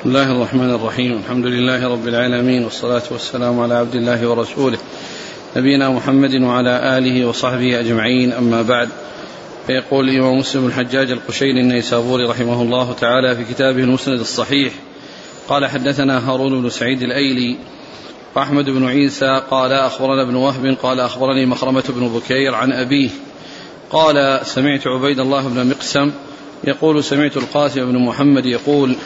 بسم الله الرحمن الرحيم الحمد لله رب العالمين والصلاة والسلام على عبد الله ورسوله نبينا محمد وعلى آله وصحبه أجمعين أما بعد فيقول الإمام مسلم الحجاج القشيري النيسابوري رحمه الله تعالى في كتابه المسند الصحيح قال حدثنا هارون بن سعيد الأيلي وأحمد بن عيسى قال أخبرنا ابن وهب قال أخبرني مخرمة بن بكير عن أبيه قال سمعت عبيد الله بن مقسم يقول سمعت القاسم بن محمد يقول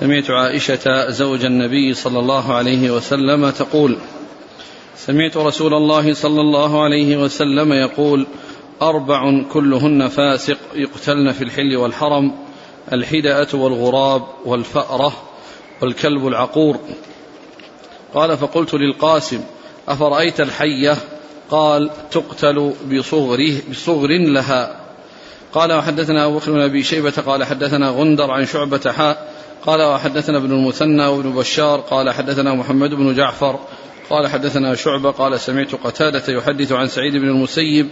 سمعت عائشة زوج النبي صلى الله عليه وسلم تقول سمعت رسول الله صلى الله عليه وسلم يقول أربع كلهن فاسق يقتلن في الحل والحرم الحدأة والغراب والفأرة والكلب العقور. قال فقلت للقاسم أفرأيت الحية؟ قال تقتل بصغره بصغر لها. قال وحدثنا أبو بكر بن أبي شيبة قال حدثنا غندر عن شعبة حاء قال وحدثنا ابن المثنى وابن بشار قال حدثنا محمد بن جعفر قال حدثنا شعبة قال سمعت قتادة يحدث عن سعيد بن المسيب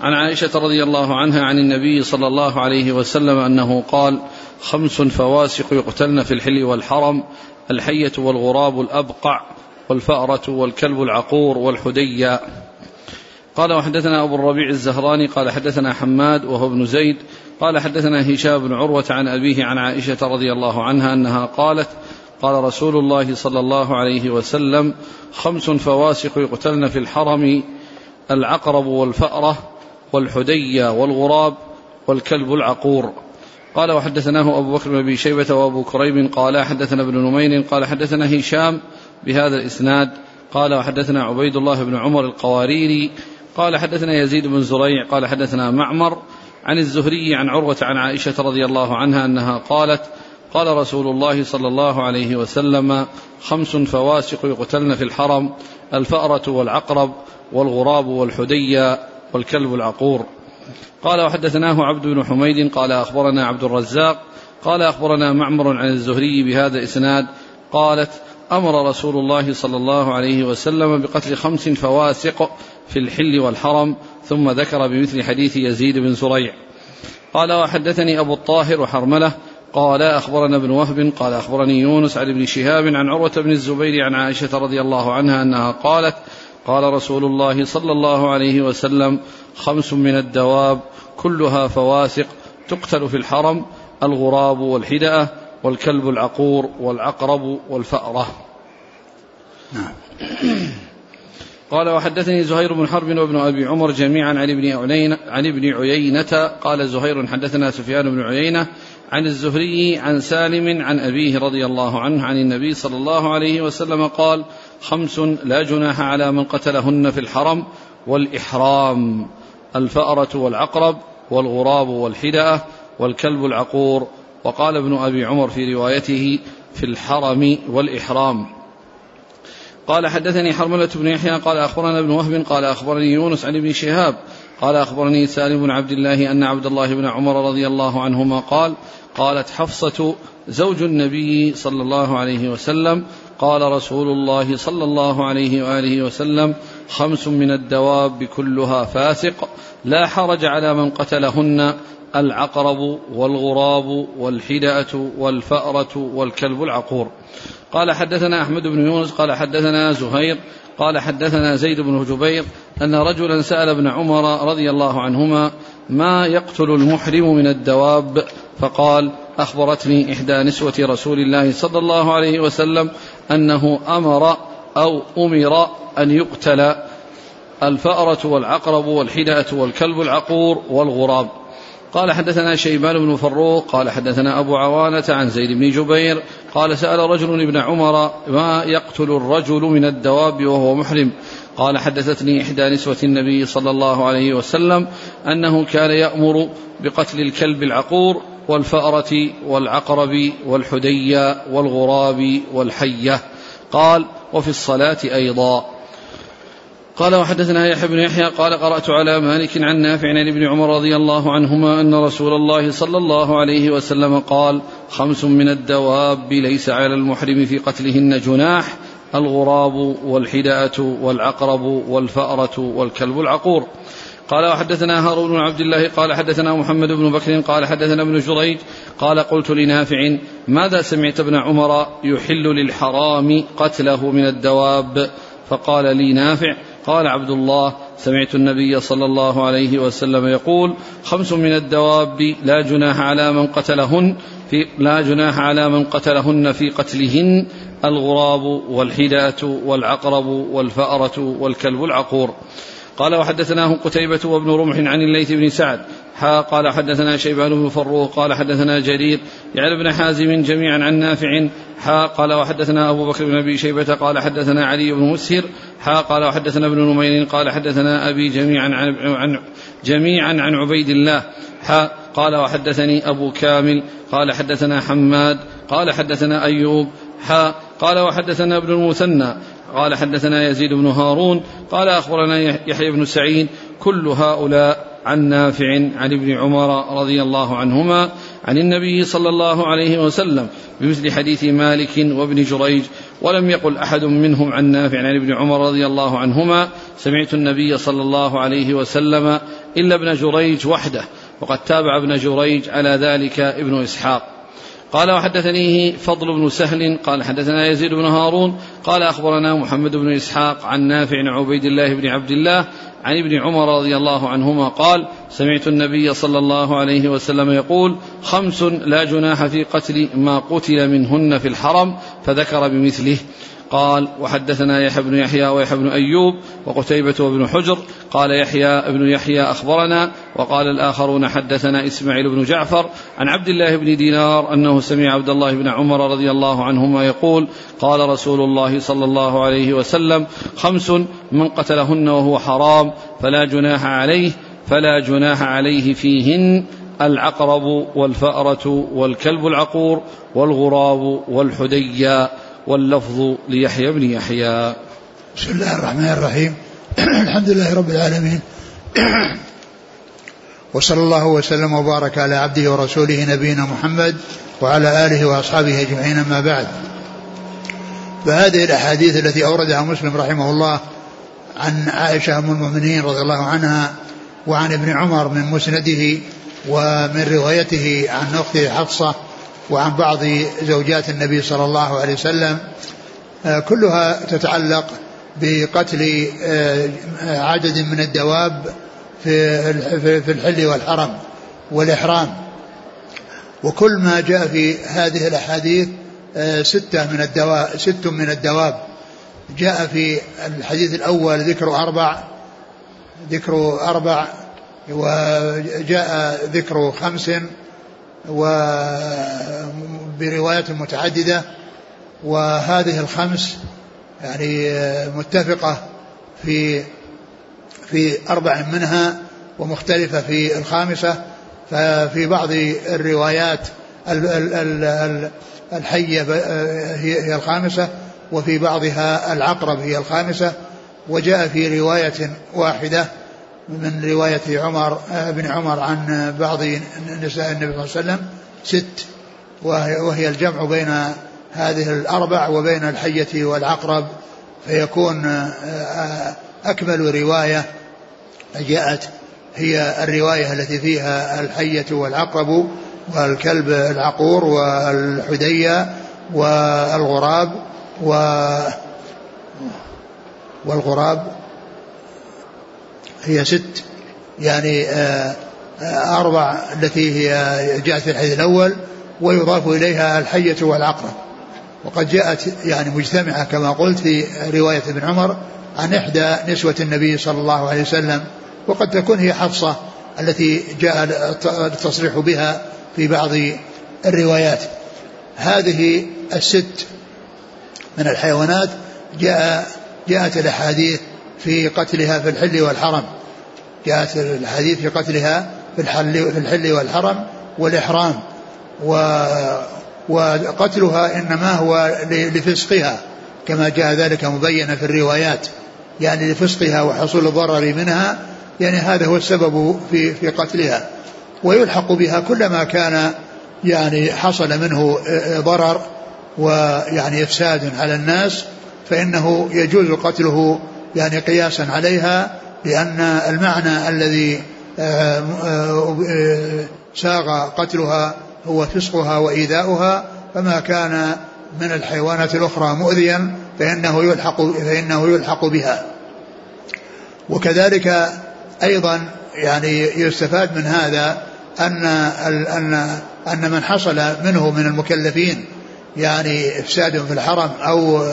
عن عائشة رضي الله عنها عن النبي صلى الله عليه وسلم أنه قال خمس فواسق يقتلن في الحل والحرم الحية والغراب الأبقع والفأرة والكلب العقور والحدية قال وحدثنا أبو الربيع الزهراني قال حدثنا حماد وهو ابن زيد قال حدثنا هشام بن عروة عن أبيه عن عائشة رضي الله عنها أنها قالت قال رسول الله صلى الله عليه وسلم خمس فواسق يقتلن في الحرم العقرب والفأرة والحدية والغراب والكلب العقور. قال وحدثناه أبو بكر بن أبي شيبة وأبو كريب قال حدثنا ابن نمير قال حدثنا هشام بهذا الإسناد قال وحدثنا عبيد الله بن عمر القواريري قال حدثنا يزيد بن زريع قال حدثنا معمر عن الزهري عن عروة عن عائشة رضي الله عنها أنها قالت قال رسول الله صلى الله عليه وسلم خمس فواسق يقتلن في الحرم الفأرة والعقرب والغراب والحدية والكلب العقور. قال وحدثناه عبد بن حميد قال أخبرنا عبد الرزاق قال أخبرنا معمر عن الزهري بهذا الإسناد قالت أمر رسول الله صلى الله عليه وسلم بقتل خمس فواسق في الحل والحرم ثم ذكر بمثل حديث يزيد بن زريع قال وحدثني أبو الطاهر وحرملة قال أخبرنا ابن وهب قال أخبرني يونس عن ابن شهاب عن عروة بن الزبير عن عائشة رضي الله عنها أنها قالت قال رسول الله صلى الله عليه وسلم خمس من الدواب كلها فواسق تقتل في الحرم الغراب والحدأة والكلب العقور والعقرب والفأرة. نعم. قال وحدثني زهير بن حرب وابن أبي عمر جميعا عن ابن عيينة عن ابن عيينة. قال زهير حدثنا سفيان بن عيينة عن الزهري عن سالم عن أبيه رضي الله عنه عن النبي صلى الله عليه وسلم قال خمس لا جناح على من قتلهن في الحرم والإحرام الفأرة والعقرب والغراب والحدأة والكلب العقور. وقال ابن أبي عمر في روايته في الحرم والإحرام. قال حدثني حرملة بن يحيى قال أخبرنا ابن وهب قال أخبرني يونس عن ابن شهاب قال أخبرني سالم بن عبد الله أن عبد الله بن عمر رضي الله عنهما قال قالت حفصة زوج النبي صلى الله عليه وسلم قال رسول الله صلى الله عليه وآله وسلم خمس من الدواب كلها فاسق لا حرج على من قتلهن العقرب والغراب والحدأة والفأرة والكلب العقور. قال حدثنا أحمد بن يونس قال حدثنا زهير قال حدثنا زيد بن جبير أن رجلا سأل ابن عمر رضي الله عنهما ما يقتل المحرم من الدواب؟ فقال أخبرتني إحدى نسوة رسول الله صلى الله عليه وسلم أنه أمر أو أمر أن يقتل الفأرة والعقرب والحدأة والكلب العقور والغراب. قال حدثنا شيبان بن فروق قال حدثنا أبو عوانة عن زيد بن جبير قال سأل رجل ابن عمر ما يقتل الرجل من الدواب وهو محرم؟ قال حدثتني إحدى نسوة النبي صلى الله عليه وسلم أنه كان يأمر بقتل الكلب العقور والفأرة والعقرب والحدية والغراب والحية. قال وفي الصلاة أيضا. قال وحدثنا يحيى بن يحيى قال قرأت على مالك عن نافع عن ابن عمر رضي الله عنهما أن رسول الله صلى الله عليه وسلم قال خمس من الدواب ليس على المحرم في قتلهن جناح الغراب والحداءة والعقرب والفأرة والكلب العقور. قال وحدثنا هارون بن عبد الله قال حدثنا محمد بن بكر قال حدثنا ابن جريج قال قلت لنافع ماذا سمعت ابن عمر يحل للحرام قتله من الدواب؟ فقال لي نافع قال عبد الله سمعت النبي صلى الله عليه وسلم يقول خمس من الدواب لا جناح على من قتلهن في لا جناح على من قتلهن في قتلهن الغراب والحداة والعقرب والفأرة والكلب العقور. قال وحدثناه قتيبة وابن رمح عن الليث بن سعد حا قال حدثنا شيبان بن فروخ قال حدثنا جرير يعني ابن حازم جميعا عن نافع حا قال وحدثنا أبو بكر بن أبي شيبة قال حدثنا علي بن مسهر حا قال وحدثنا ابن نمير قال حدثنا أبي جميعا عن, عن جميعا عن عبيد الله حا قال وحدثني أبو كامل قال حدثنا حماد قال حدثنا أيوب حا قال وحدثنا ابن المثنى قال حدثنا يزيد بن هارون قال أخبرنا يحيى بن سعيد كل هؤلاء عن نافع عن ابن عمر رضي الله عنهما عن النبي صلى الله عليه وسلم بمثل حديث مالك وابن جريج ولم يقل أحد منهم عن نافع عن ابن عمر رضي الله عنهما سمعت النبي صلى الله عليه وسلم إلا ابن جريج وحده وقد تابع ابن جريج على ذلك ابن إسحاق. قال وحدثنيه فضل بن سهل قال حدثنا يزيد بن هارون قال أخبرنا محمد بن إسحاق عن نافع عبيد الله بن عبد الله عن ابن عمر رضي الله عنهما قال سمعت النبي صلى الله عليه وسلم يقول خمس لا جناح في قتل ما قتل منهن في الحرم فذكر بمثله. قال وحدثنا يحيى بن يحيى ويحيى بن أيوب وقتيبة وابن حجر قال يحيى ابن يحيى أخبرنا وقال الآخرون حدثنا إسماعيل بن جعفر عن عبد الله بن دينار أنه سمع عبد الله بن عمر رضي الله عنهما يقول قال رسول الله صلى الله عليه وسلم خمس من قتلهن وهو حرام فلا جناح عليه فلا جناح عليه فيهن العقرب والفأرة والكلب العقور والغراب والحديا. واللفظ ليحيى بن يحيى. بسم الله الرحمن الرحيم. الحمد لله رب العالمين. وصلى الله وسلم وبارك على عبده ورسوله نبينا محمد وعلى آله وأصحابه أجمعين أما بعد. فهذه الأحاديث التي أوردها مسلم رحمه الله عن عائشة أم المؤمنين رضي الله عنها وعن ابن عمر من مسنده ومن روايته عن اخته حفصة وعن بعض زوجات النبي صلى الله عليه وسلم آه، كلها تتعلق بقتل آه، عدد من الدواب في الحل والحرم والإحرام. وكل ما جاء في هذه الأحاديث آه، ستة من الدواب ست من الدواب. جاء في الحديث الأول ذكر أربع ذكر أربع وجاء ذكر خمس وبروايات متعددة وهذه الخمس يعني متفقة في في أربع منها ومختلفة في الخامسة ففي بعض الروايات الحية هي الخامسة وفي بعضها العقرب هي الخامسة وجاء في رواية واحدة من رواية عمر ابن عمر عن بعض نساء النبي صلى الله عليه وسلم ست وهي الجمع بين هذه الأربع وبين الحية والعقرب فيكون أكمل رواية جاءت هي الرواية التي فيها الحية والعقرب والكلب العقور والحدية والغراب و والغراب هي ست يعني آه، آه، أربع التي هي جاءت في الحديث الأول ويضاف إليها الحية والعقرب. وقد جاءت يعني مجتمعة كما قلت في رواية ابن عمر عن إحدى نسوة النبي صلى الله عليه وسلم وقد تكون هي حفصة التي جاء التصريح بها في بعض الروايات. هذه الست من الحيوانات جاء جاءت الأحاديث في قتلها في الحل والحرم. جاءت الحديث في قتلها في الحل في الحل والحرم والإحرام و وقتلها إنما هو لفسقها كما جاء ذلك مبينا في الروايات يعني لفسقها وحصول الضرر منها يعني هذا هو السبب في في قتلها. ويلحق بها كلما كان يعني حصل منه ضرر ويعني إفساد على الناس فإنه يجوز قتله يعني قياسا عليها لأن المعنى الذي آه، آه، ساغ قتلها هو فسقها وإيذاؤها فما كان من الحيوانات الأخرى مؤذيا فإنه يلحق فإنه يلحق بها. وكذلك أيضا يعني يستفاد من هذا أن أن أن من حصل منه من المكلفين يعني إفساد في الحرم أو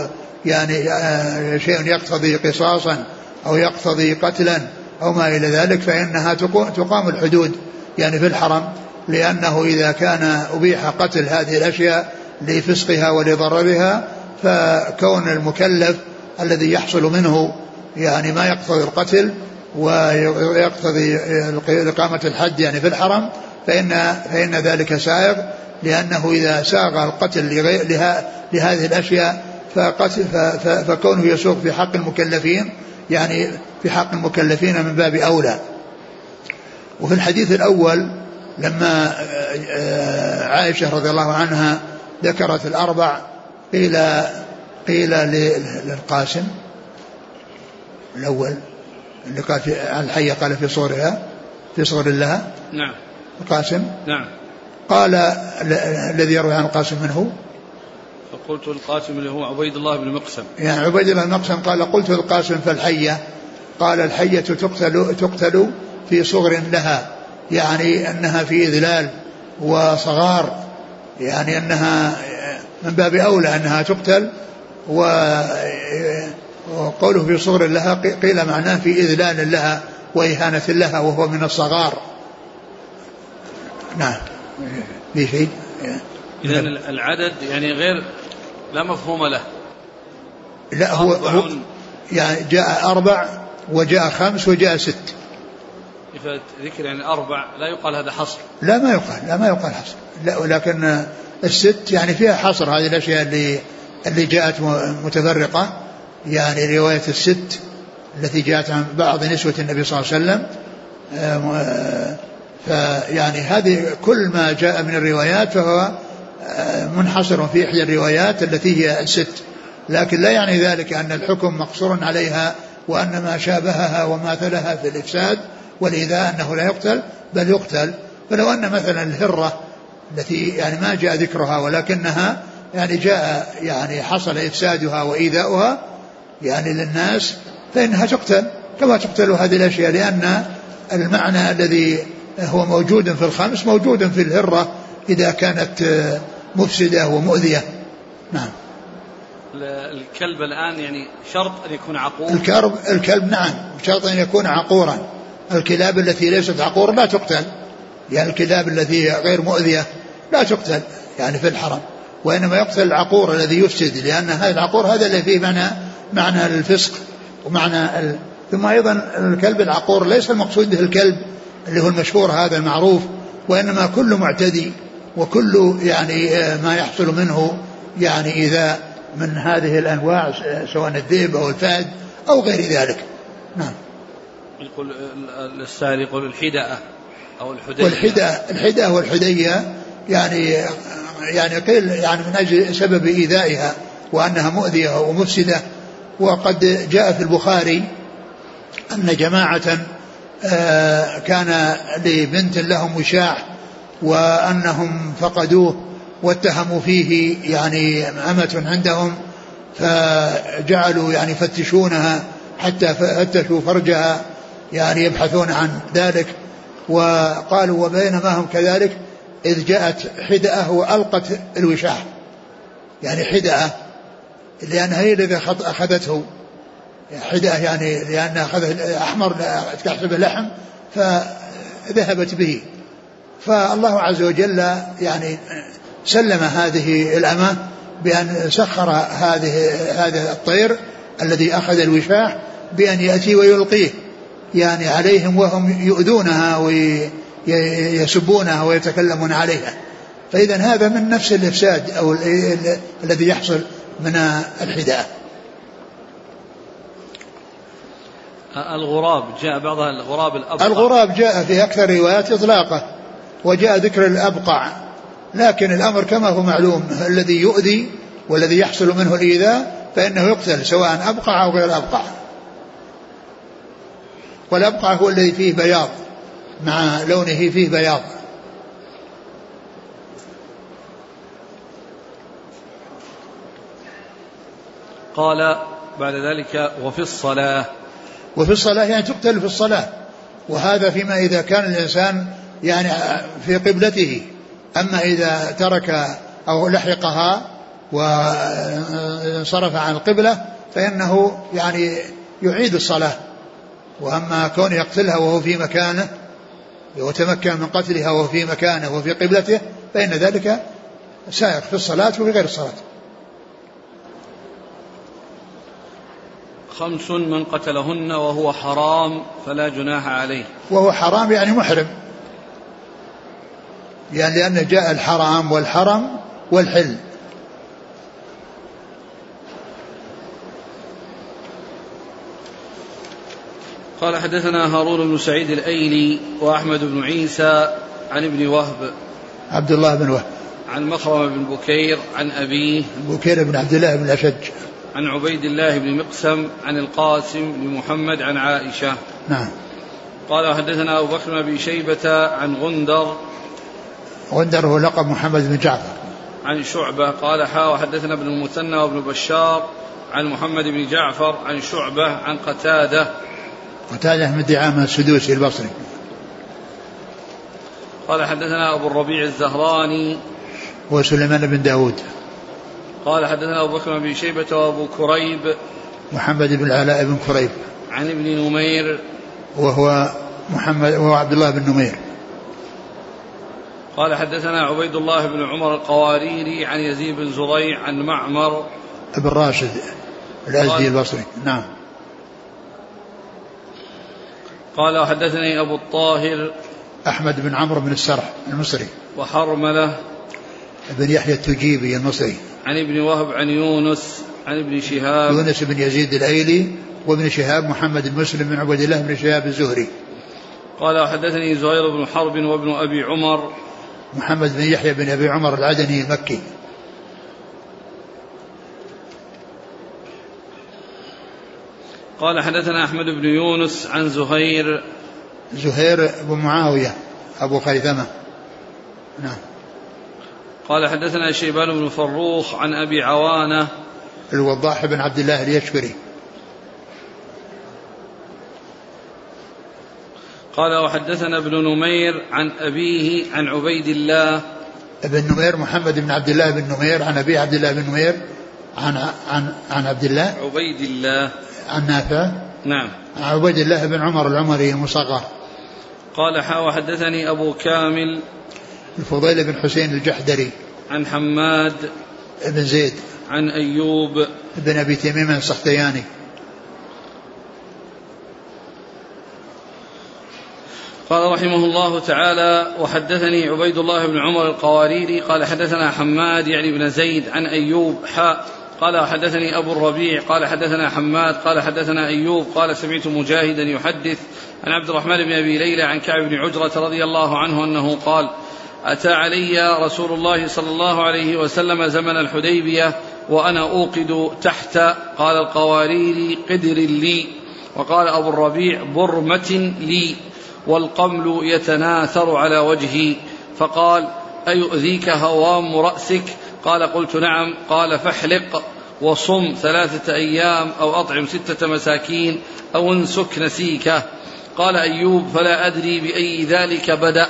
يعني آه، شيء يقتضي قصاصا أو يقتضي قتلا أو ما إلى ذلك فإنها تقام الحدود يعني في الحرم لأنه إذا كان أبيح قتل هذه الأشياء لفسقها ولضررها فكون المكلف الذي يحصل منه يعني ما يقتضي القتل ويقتضي إقامة الحد يعني في الحرم فإن فإن ذلك سائغ لأنه إذا ساغ القتل لهذه الأشياء فقتل فكونه يسوق في حق المكلفين يعني في حق المكلفين من باب أولى. وفي الحديث الأول لما آه، عائشة رضي الله عنها ذكرت الأربع قيل قيل للقاسم الأول اللي قال في الحية قال في صورها في صور لها نعم. القاسم؟ نعم. قال الذي يروي عن القاسم من هو؟ فقلت القاسم اللي هو عبيد الله بن مقسم. يعني عبيد الله بن مقسم قال قلت القاسم فالحية. قال الحية تقتل تقتل في صغر لها يعني أنها في إذلال وصغار يعني أنها من باب أولى أنها تقتل وقوله في صغر لها قيل معناه في إذلال لها وإهانة لها وهو من الصغار. نعم. في شيء؟ إذا العدد يعني غير لا مفهوم له. لا هو, هو يعني جاء أربع وجاء خمس وجاء ست. ذكر يعني أربع لا يقال هذا حصر. لا ما يقال لا ما يقال حصر. لا ولكن الست يعني فيها حصر. هذه الأشياء اللي اللي جاءت متفرقة. يعني رواية الست التي جاءت عن بعض نسوة النبي صلى الله عليه وسلم. آه، فيعني هذه كل ما جاء من الروايات فهو آه، منحصر في إحدى الروايات التي هي الست. لكن لا يعني ذلك أن الحكم مقصور عليها وأن ما شابهها وماثلها في الإفساد والإيذاء أنه لا يقتل بل يقتل. فلو أن مثلا الهرة التي يعني ما جاء ذكرها ولكنها يعني جاء يعني حصل إفسادها وإيذاؤها يعني للناس فإنها تقتل. كما تقتل هذه الأشياء لأن المعنى الذي هو موجود في الخمس موجود في الهرة إذا كانت مفسدة ومؤذية. نعم. الكلب الآن يعني شرط أن يكون عقور؟ الكلب, الكلب نعم. شرط أن يكون عقورا. الكلاب التي ليست عقور لا تقتل. يعني الكلاب التي غير مؤذية لا تقتل يعني في الحرم. وإنما يقتل العقور الذي يفسد لأن هذا العقور هذا اللي فيه معنى معنى الفسق ومعنى ال... ثم أيضا الكلب العقور ليس المقصود به الكلب اللي هو المشهور هذا المعروف وإنما كل معتدي وكل يعني آه، ما يحصل منه يعني إذا من هذه الأنواع سواء الذئب أو الفهد أو غير ذلك. نعم. يقول السائل يقول الحداءة أو الحدية. والحداء الحداء والحدية يعني يعني قيل يعني من أجل سبب إيذائها وأنها مؤذية ومفسدة. وقد جاء في البخاري أن جماعة آه، كان لبنت لهم وشاح وأنهم فقدوه واتهموا فيه يعني أمة عندهم فجعلوا يعني يفتشونها حتى فتشوا فرجها يعني يبحثون عن ذلك. وقالوا وبينما هم كذلك إذ جاءت حدأة وألقت الوشاح. يعني حدأة لأنها هي الذي أخذته. حدأة يعني لأنها أخذت أحمر تحسب لحم فذهبت به. فالله عز وجل يعني سلم هذه الأمة بأن سخر هذه هذا الطير الذي أخذ الوشاح بأن يأتي ويلقيه يعني عليهم وهم يؤذونها ويسبونها ويتكلمون عليها. فإذا هذا من نفس الإفساد أو الذي يحصل من الحداء. الغراب جاء بعضها الغراب الأبقع الغراب جاء في أكثر روايات إطلاقه وجاء ذكر الأبقع. لكن الأمر كما هو معلوم الذي يؤذي والذي يحصل منه الإيذاء فإنه يقتل سواء أبقع أو غير أبقع. والأبقع هو الذي فيه بياض مع لونه فيه بياض. قال بعد ذلك وفي الصلاة. وفي الصلاة يعني تقتل في الصلاة. وهذا فيما إذا كان الإنسان يعني في قبلته. أما إذا ترك أو لحقها وانصرف عن القبلة فإنه يعني يعيد الصلاة. وأما كون يقتلها وهو في مكانه وتمكن من قتلها وهو في مكانه وفي قبلته فإن ذلك سائق في الصلاة وفي غير الصلاة. خمس من قتلهن وهو حرام فلا جناح عليه. وهو حرام يعني محرم. يعني لأنه جاء الحرام والحرم والحل. قال حدثنا هارون بن سعيد الأيلي وأحمد بن عيسى عن ابن وهب عبد الله بن وهب. عن مخرم بن بكير عن أبيه بكير بن عبد الله بن الأشج عن عبيد الله بن مقسم عن القاسم بن محمد عن عائشة. نعم. قال حدثنا أبو بكر بن شيبة عن غندر غندر هو لقب محمد بن جعفر. عن شعبة قال حا وحدثنا ابن المثنى وابن بشار عن محمد بن جعفر عن شعبة عن قتادة. قتادة من دعامة السدوسي البصري. قال حدثنا أبو الربيع الزهراني. وسليمان بن داود. قال حدثنا أبو بكر بن شيبة وأبو كريب. محمد بن العلاء بن كريب. عن ابن نمير. وهو محمد وهو عبد الله بن نمير. قال حدثنا عبيد الله بن عمر القواريري عن يزيد بن زريع عن معمر بن راشد الأزدي البصري. نعم. قال وحدثني أبو الطاهر أحمد بن عمرو بن السرح المصري. وحرملة بن يحيى التجيبي المصري. عن ابن وهب عن يونس عن ابن شهاب يونس بن يزيد الأيلي وابن شهاب محمد بن مسلم بن عبد الله بن شهاب الزهري. قال وحدثني زهير بن حرب وابن أبي عمر محمد بن يحيى بن أبي عمر العدني المكي. قال حدثنا أحمد بن يونس عن زهير. زهير بن معاوية أبو خيثمة. نعم. قال حدثنا شيبان بن فروخ عن أبي عوانة. الوضاح بن عبد الله اليشكري قال وحدثنا ابن نمير عن أبيه عن عبيد الله. ابن نمير محمد بن عبد الله بن نمير عن أبي عبد الله بن نمير عن عن عن عبد الله. عبيد الله. عن نافع. نعم. عبيد الله بن عمر العمري المصغر. قال حا وحدثني أبو كامل الفضيل بن حسين الجحدري. عن حماد بن زيد. عن أيوب بن أبي تميم السختياني. قال رحمه الله تعالى وحدثني عبيد الله بن عمر القواريري قال حدثنا حماد يعني بن زيد عن أيوب حاء قال حدثني أبو الربيع قال حدثنا حماد قال حدثنا أيوب قال سمعت مجاهدا يحدث عن عبد الرحمن بن أبي ليلى عن كعب بن عجرة رضي الله عنه أنه قال أتى علي رسول الله صلى الله عليه وسلم زمن الحديبية وأنا أوقد تحت قال القوارير قدر لي. وقال أبو الربيع برمة لي. والقمل يتناثر على وجهي فقال أيؤذيك هوام رأسك؟ قال قلت نعم. قال فاحلق وصم ثلاثة أيام أو أطعم ستة مساكين أو انسك نسيكه قال أيوب فلا أدري بأي ذلك بدأ.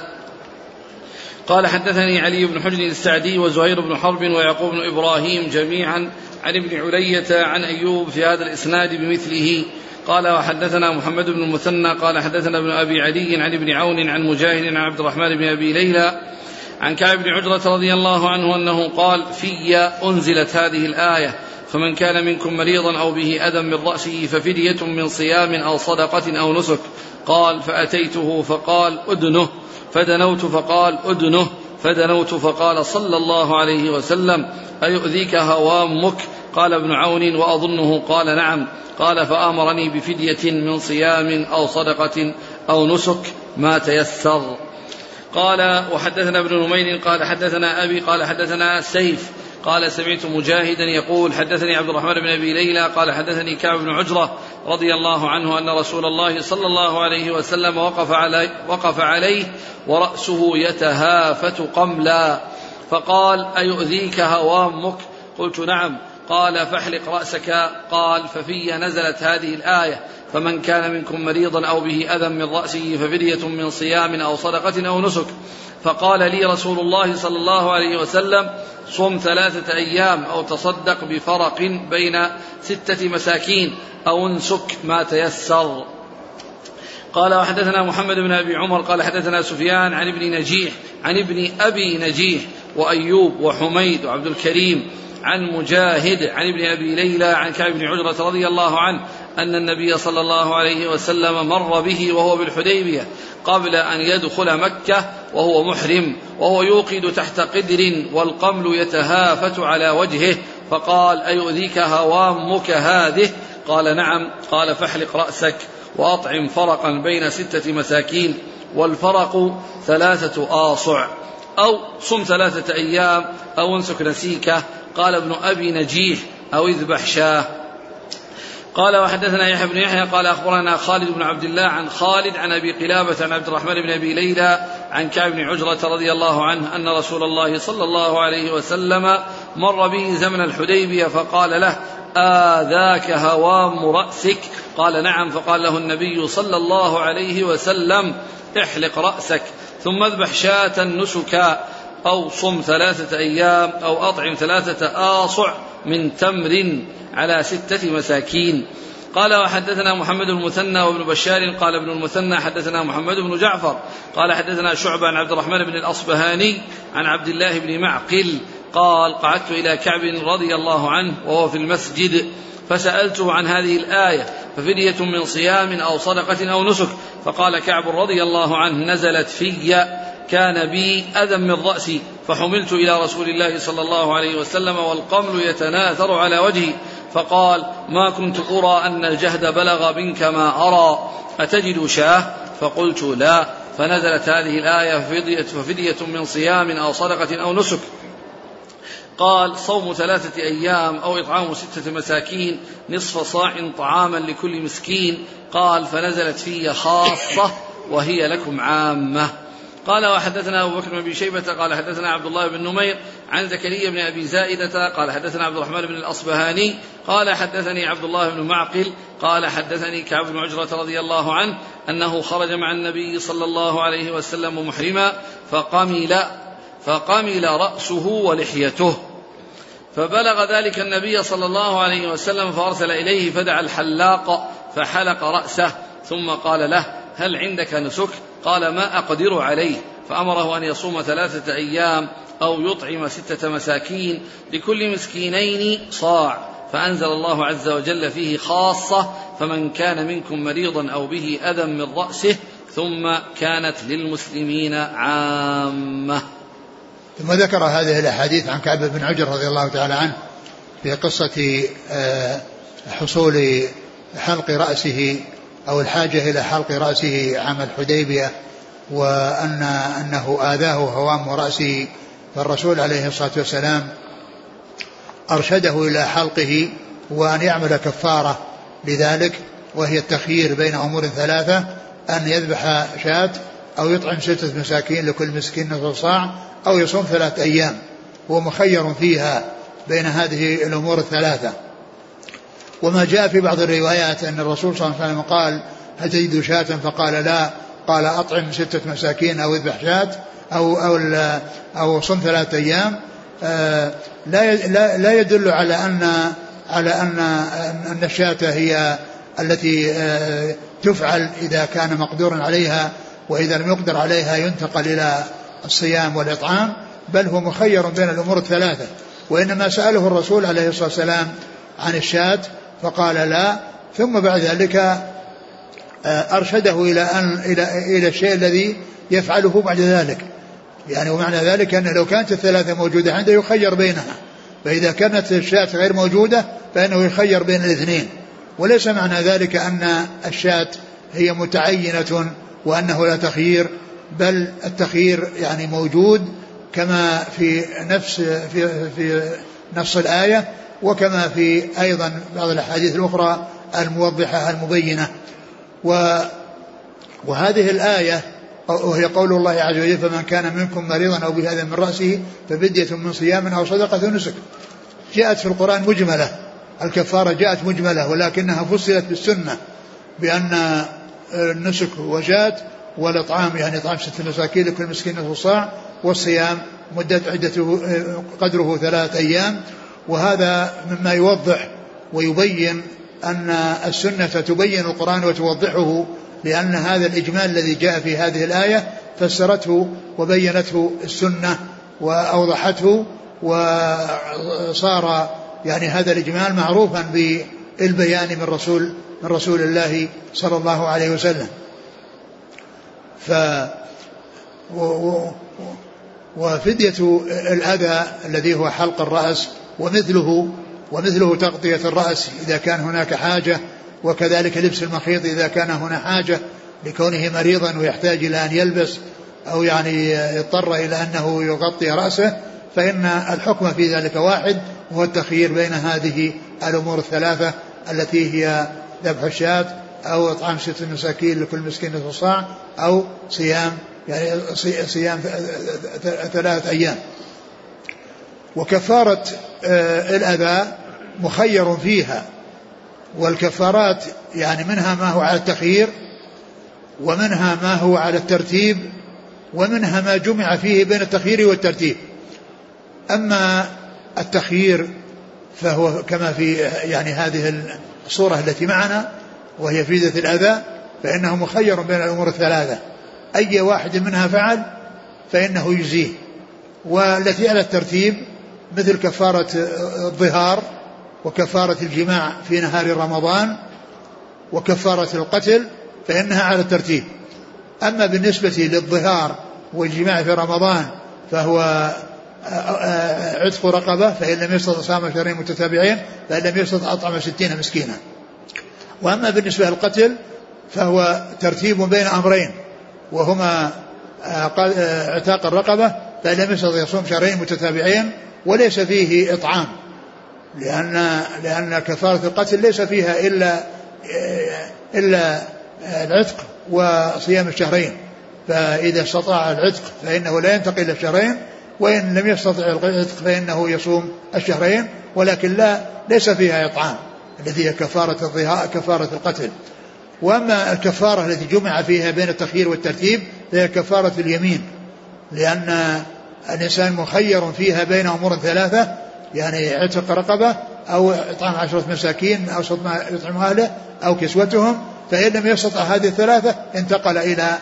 قال حدثني علي بن حجر السعدي وزهير بن حرب ويعقوب بن إبراهيم جميعا عن ابن علية عن أيوب في هذا الإسناد بمثله. قال وحدثنا محمد بن المثنى قال حدثنا ابن أبي علي عن ابن عون عن مجاهد عن عبد الرحمن بن أبي ليلى عن كعب بن عجرة رضي الله عنه أنه قال في أنزلت هذه الآية فمن كان منكم مريضا أو به أذى من رأسه ففدية من صيام أو صدقة أو نسك قال فأتيته فقال أدنه فدنوت فقال أدنه فدنوت فقال صلى الله عليه وسلم أيؤذيك هوامك؟ قال ابن عون وأظنه قال نعم. قال فآمرني بفدية من صيام أو صدقة أو نسك ما تيسر. قال وحدثنا ابن نمير قال حدثنا أبي قال حدثنا سيف قال سمعت مجاهدا يقول حدثني عبد الرحمن بن أبي ليلى قال حدثني كعب بن عجرة رضي الله عنه أن رسول الله صلى الله عليه وسلم وقف, علي وقف عليه ورأسه يتهافت قملا. فقال أيؤذيك هوامك؟ قلت نعم. قال فاحلق رأسك. قال ففي نزلت هذه الآية. فمن كان منكم مريضا أو به أذى من رأسه ففدية من صيام أو صدقة أو نسك. فقال لي رسول الله صلى الله عليه وسلم صم ثلاثة أيام أو تصدق بفرق بين ستة مساكين أو انسك ما تيسر. قال وحدثنا محمد بن أبي عمر. قال حدثنا سفيان عن ابن نجيح عن ابن أبي نجيح وأيوب وحميد وعبد الكريم عن مجاهد عن ابن أبي ليلى عن كعب بن عجرة رضي الله عنه أن النبي صلى الله عليه وسلم مر به وهو بالحديبية قبل أن يدخل مكة وهو محرم وهو يوقد تحت قدر والقمل يتهافت على وجهه فقال أيؤذيك هوامك هذه؟ قال نعم. قال فاحلق رأسك وأطعم فرقا بين ستة مساكين والفرق ثلاثة آصع. أو صم ثلاثة أيام أو انسك نسيكه قال ابن أبي نجيح أو اذبح شاه. قال وحدثنا يحيى بن يحيى قال أخبرنا خالد بن عبد الله عن خالد عن أبي قلابة عن عبد الرحمن بن أبي ليلى عن كعب بن عجرة رضي الله عنه أن رسول الله صلى الله عليه وسلم مر به زمن الحديبية فقال له آذاك هوام رأسك؟ قال نعم. فقال له النبي صلى الله عليه وسلم احلق رأسك. ثم اذبح شاة نسكا أو صم ثلاثة أيام أو أطعم ثلاثة آصع من تمر على ستة مساكين. قال وحدثنا محمد المثنى وابن بشار. قال ابن المثنى حدثنا محمد بن جعفر. قال حدثنا شعبة عن عبد الرحمن بن الأصبهاني عن عبد الله بن معقل. قال قعدت إلى كعب رضي الله عنه وهو في المسجد. فسألته عن هذه الآية ففدية من صيام أو صدقة أو نسك. فقال كعب رضي الله عنه نزلت في كان بي أذى من رأسي فحملت إلى رسول الله صلى الله عليه وسلم والقمل يتناثر على وجهي. فقال ما كنت أرى أن الجهد بلغ منك ما أرى أتجد شاه؟ فقلت لا. فنزلت هذه الآية ففدية, من صيام أو صدقة أو نسك. قال صوم ثلاثة أيام أو إطعام ستة مساكين نصف صاع طعاما لكل مسكين. قال فنزلت في خاصة وهي لكم عامة. قال وحدثنا أبو بكر بن أبي شيبة قال حدثنا عبد الله بن نمير عن زكريا بن أبي زائدة قال حدثنا عبد الرحمن بن الأصبهاني قال حدثني عبد الله بن معقل قال حدثني كعب بن عجرة رضي الله عنه أنه خرج مع النبي صلى الله عليه وسلم محرما فقمل فقمل رأسه ولحيته. فبلغ ذلك النبي صلى الله عليه وسلم فأرسل إليه فدعا الحلاق فحلق رأسه ثم قال له هل عندك نسك؟ قال ما أقدر عليه. فأمره أن يصوم ثلاثة أيام أو يطعم ستة مساكين لكل مسكينين صاع. فأنزل الله عز وجل فيه خاصة فمن كان منكم مريضا أو به أذى من رأسه ثم كانت للمسلمين عامة. ثم ذكر هذه الأحاديث عن كعب بن عجر رضي الله تعالى عنه في قصة آه، حصول حلق رأسه أو الحاجة إلى حلق رأسه عام الحديبية وأن أنه آذاه هوام رأسه فالرسول عليه الصلاة والسلام أرشده إلى حلقه وأن يعمل كفارة لذلك وهي التخيير بين أمور ثلاثة أن يذبح شاة أو يطعم ستة مساكين لكل مسكين نصف صاع أو يصوم ثلاثة أيام هو مخير فيها بين هذه الأمور الثلاثة. وما جاء في بعض الروايات أن الرسول صلى الله عليه وسلم قال هل تجد شاة؟ فقال لا. قال أطعم ستة مساكين أو اذبح شاة أو أو أو صم ثلاثة أيام. آه، لا لا يدل على أن على أن أن الشاة هي التي آه، تفعل إذا كان مقدورا عليها وإذا لم يقدر عليها ينتقل إلى الصيام والإطعام بل هو مخير بين الأمور الثلاثة. وإنما سأله الرسول عليه الصلاة والسلام عن الشاة فقال لا. ثم بعد ذلك آه، أرشده إلى أن إلى إلى الشيء الذي يفعله بعد ذلك. يعني ومعنى ذلك أنه لو كانت الثلاثة موجودة عنده يخير بينها. فإذا كانت الشاة غير موجودة فإنه يخير بين الاثنين. وليس معنى ذلك أن الشاة هي متعينة وأنه لا تخيير بل التخيير يعني موجود كما في نفس في في نص الآية وكما في أيضا بعض الأحاديث الأخرى الموضحة المبينة. و وهذه الآية وهي قول الله عز وجل فمن كان منكم مريضا أو بهذا من رأسه ففدية من صيام أو صدقة نسك. جاءت في القرآن مجملة الكفارة جاءت مجملة ولكنها فصلت بالسنة بأن النسك وجات والإطعام يعني إطعام ستة مساكين لكل مسكين نصف صاع والصيام مدة عدته قدره ثلاثة أيام. وهذا مما يوضح ويبين أن السنة تبين القرآن وتوضحه لأن هذا الإجمال الذي جاء في هذه الآية فسرته وبينته السنة وأوضحته وصار يعني هذا الإجمال معروفا بالبيان من رسول من رسول الله صلى الله عليه وسلم. ف وفدية الأذى الذي هو حلق الرأس ومثله ومثله تغطية الرأس إذا كان هناك حاجة وكذلك لبس المخيط إذا كان هنا حاجة لكونه مريضا ويحتاج إلى أن يلبس أو يعني يضطر إلى أنه يغطي رأسه فإن الحكم في ذلك واحد وهو التخيير بين هذه الأمور الثلاثة التي هي ذبح الشاة أو إطعام ستة مساكين لكل مسكين نصف صاع أو صيام يعني صيام ثلاثة أيام. وكفارة آه، الأذى مخير فيها والكفارات يعني منها ما هو على التخيير ومنها ما هو على الترتيب ومنها ما جمع فيه بين التخيير والترتيب. أما التخيير فهو كما في يعني هذه الصورة التي معنا وهي فيدة الأذى فإنه مخير بين الأمور الثلاثة. أي واحد منها فعل فإنه يجزيه والتي على الترتيب مثل كفارة الظهار وكفارة الجماع في نهار رمضان وكفارة القتل فإنها على الترتيب. أما بالنسبة للظهار والجماع في رمضان فهو عتق رقبة فإن لم يستطع صام شهرين متتابعين فإن لم يستطع أطعم ستين مسكينا. وأما بالنسبة للقتل فهو ترتيب بين أمرين وهما اعتاق الرقبة فإن لم يستطع يصوم شهرين متتابعين وليس فيه إطعام لأن لأن كفارة القتل ليس فيها إلا إلا العتق وصيام الشهرين. فإذا استطاع العتق فإنه لا ينتقل إلى الشهرين وإن لم يستطع العتق فإنه يصوم الشهرين ولكن لا ليس فيها إطعام. التي هي كفارة الظهاء كفارة القتل. وأما الكفارة التي جمع فيها بين التخيير والترتيب فهي كفارة اليمين. لأن الإنسان مخير فيها بين أمور ثلاثة يعني عتق رقبة أو إطعام عشرة مساكين أو ما يطعم أهله أو كسوتهم. فإن لم يستطع هذه الثلاثة انتقل إلى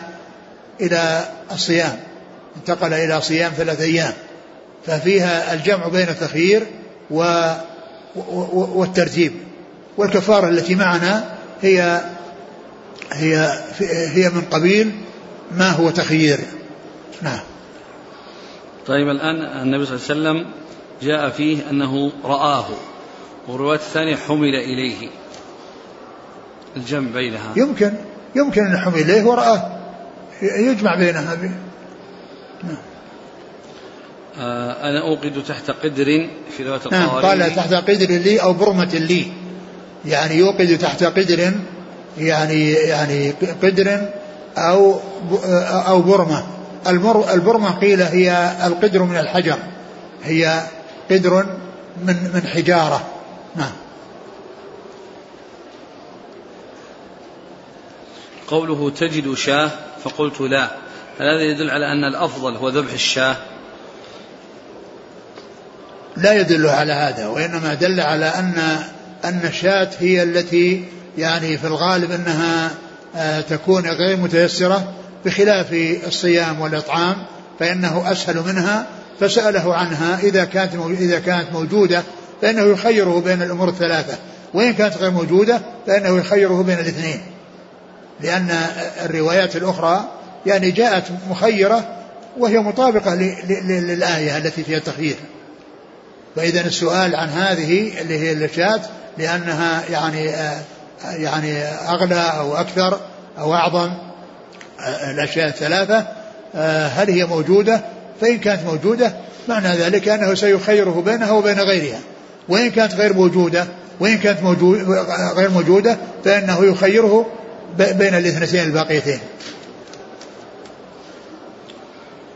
إلى الصيام. انتقل إلى صيام ثلاثة أيام. ففيها الجمع بين التخيير و والترتيب. والكفارة التي معنا هي هي هي من قبيل ما هو تخيير. نعم. طيب الآن النبي صلى الله عليه وسلم جاء فيه أنه رآه والرواية الثانية حمل إليه. الجمع بينها. يمكن يمكن أن حمل إليه ورآه. يجمع بينها. نعم. آه أنا أوقد تحت قدر في رواية نعم قال تحت قدر لي أو برمة لي. يعني يوقد تحت قدر يعني يعني قدر أو أو برمة. البرمة قيل هي القدر من الحجر. هي قدر من من حجارة. نعم. قوله تجد شاه فقلت لا. هل هذا يدل على أن الأفضل هو ذبح الشاه؟ لا يدل على هذا وإنما دل على أن أن الشاة هي التي يعني في الغالب أنها آه، تكون غير متيسرة بخلاف الصيام والإطعام فإنه أسهل منها. فسأله عنها إذا كانت إذا كانت موجودة فإنه يخيره بين الأمور الثلاثة. وإن كانت غير موجودة فإنه يخيره بين الاثنين. لأن الروايات الأخرى يعني جاءت مخيرة وهي مطابقة للآية التي فيها التخيير. فإذا السؤال عن هذه اللي هي الشاة لأنها يعني يعني أغلى أو أكثر أو أعظم الأشياء الثلاثة. هل هي موجودة؟ فإن كانت موجودة معنى ذلك أنه سيخيره بينها وبين غيرها. وإن كانت غير موجودة وإن كانت موجود غير موجودة فإنه يخيره بين الاثنتين الباقيتين.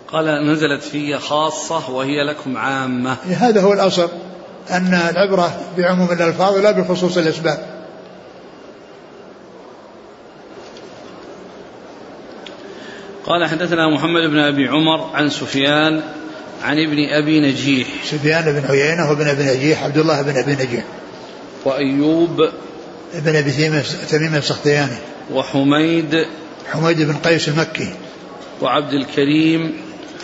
قال نزلت في خاصة وهي لكم عامة. هذا هو الأصل. أن العبرة بعموم الألفاظ لا بخصوص الأسباب قال حدثنا محمد بن أبي عمر عن سفيان عن ابن أبي نجيح. سفيان بن عيينة وابن أبي نجيح عبد الله بن أبي نجيح. وأيوب ابن أبي تميم السختياني. وحميد حميد بن قيس المكي. وعبد الكريم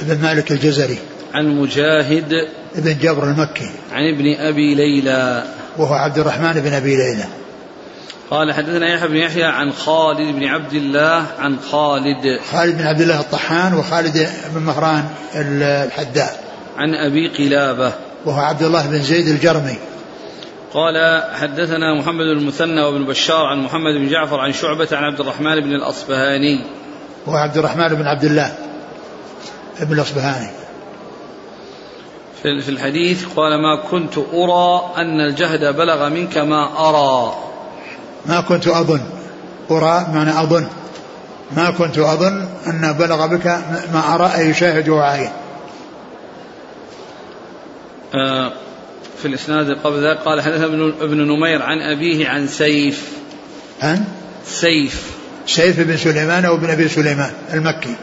بن مالك الجزري. عن مجاهد بن جبر المكي عن ابن أبي ليلى. وهو عبد الرحمن بن أبي ليلى. قال حدثنا يحيى بن يحيى عن خالد بن عبد الله عن خالد. خالد بن عبد الله الطحان وخالد بن مهران الحداء عن أبي قلابة. وهو عبد الله بن زيد الجرمي. قال حدثنا محمد بن المثنى وابن بشار عن محمد بن جعفر عن شعبة عن عبد الرحمن بن الأصبهاني. وهو عبد الرحمن بن عبد الله ابن الأصبهاني. في الحديث قال ما كنت أرى أن الجهد بلغ منك ما أرى. ما كنت أظن. أرى معنى أظن. ما كنت أظن أن بلغ بك ما أرى أي شاهد وعاين آه في الإسناد قبل ذلك قال حدث ابن نمير عن أبيه عن سيف. عن؟ سيف. سيف بن سليمان أو بن أبي سليمان المكي.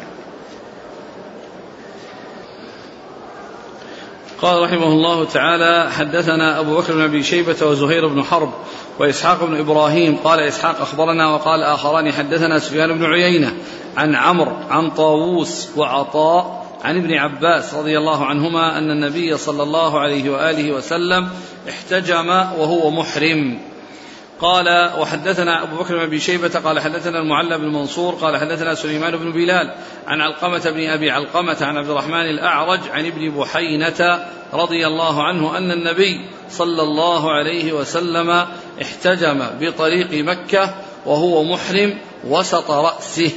قال رحمه الله تعالى حدثنا أبو بكر بن أبي شيبة وزهير بن حرب وإسحاق بن إبراهيم قال إسحاق أخبرنا وقال آخران حدثنا سفيان بن عيينة عن عمرو عن طاووس وعطاء عن ابن عباس رضي الله عنهما أن النبي صلى الله عليه وآله وسلم احتجم وهو محرم. قال وحدثنا أبو بكر بن أبي شيبة قال حدثنا المعلى بن منصور قال حدثنا سليمان بن بلال عن علقمة بن أبي علقمة عن عبد الرحمن الأعرج عن ابن بحينة رضي الله عنه أن النبي صلى الله عليه وسلم احتجم بطريق مكة وهو محرم وسط رأسه.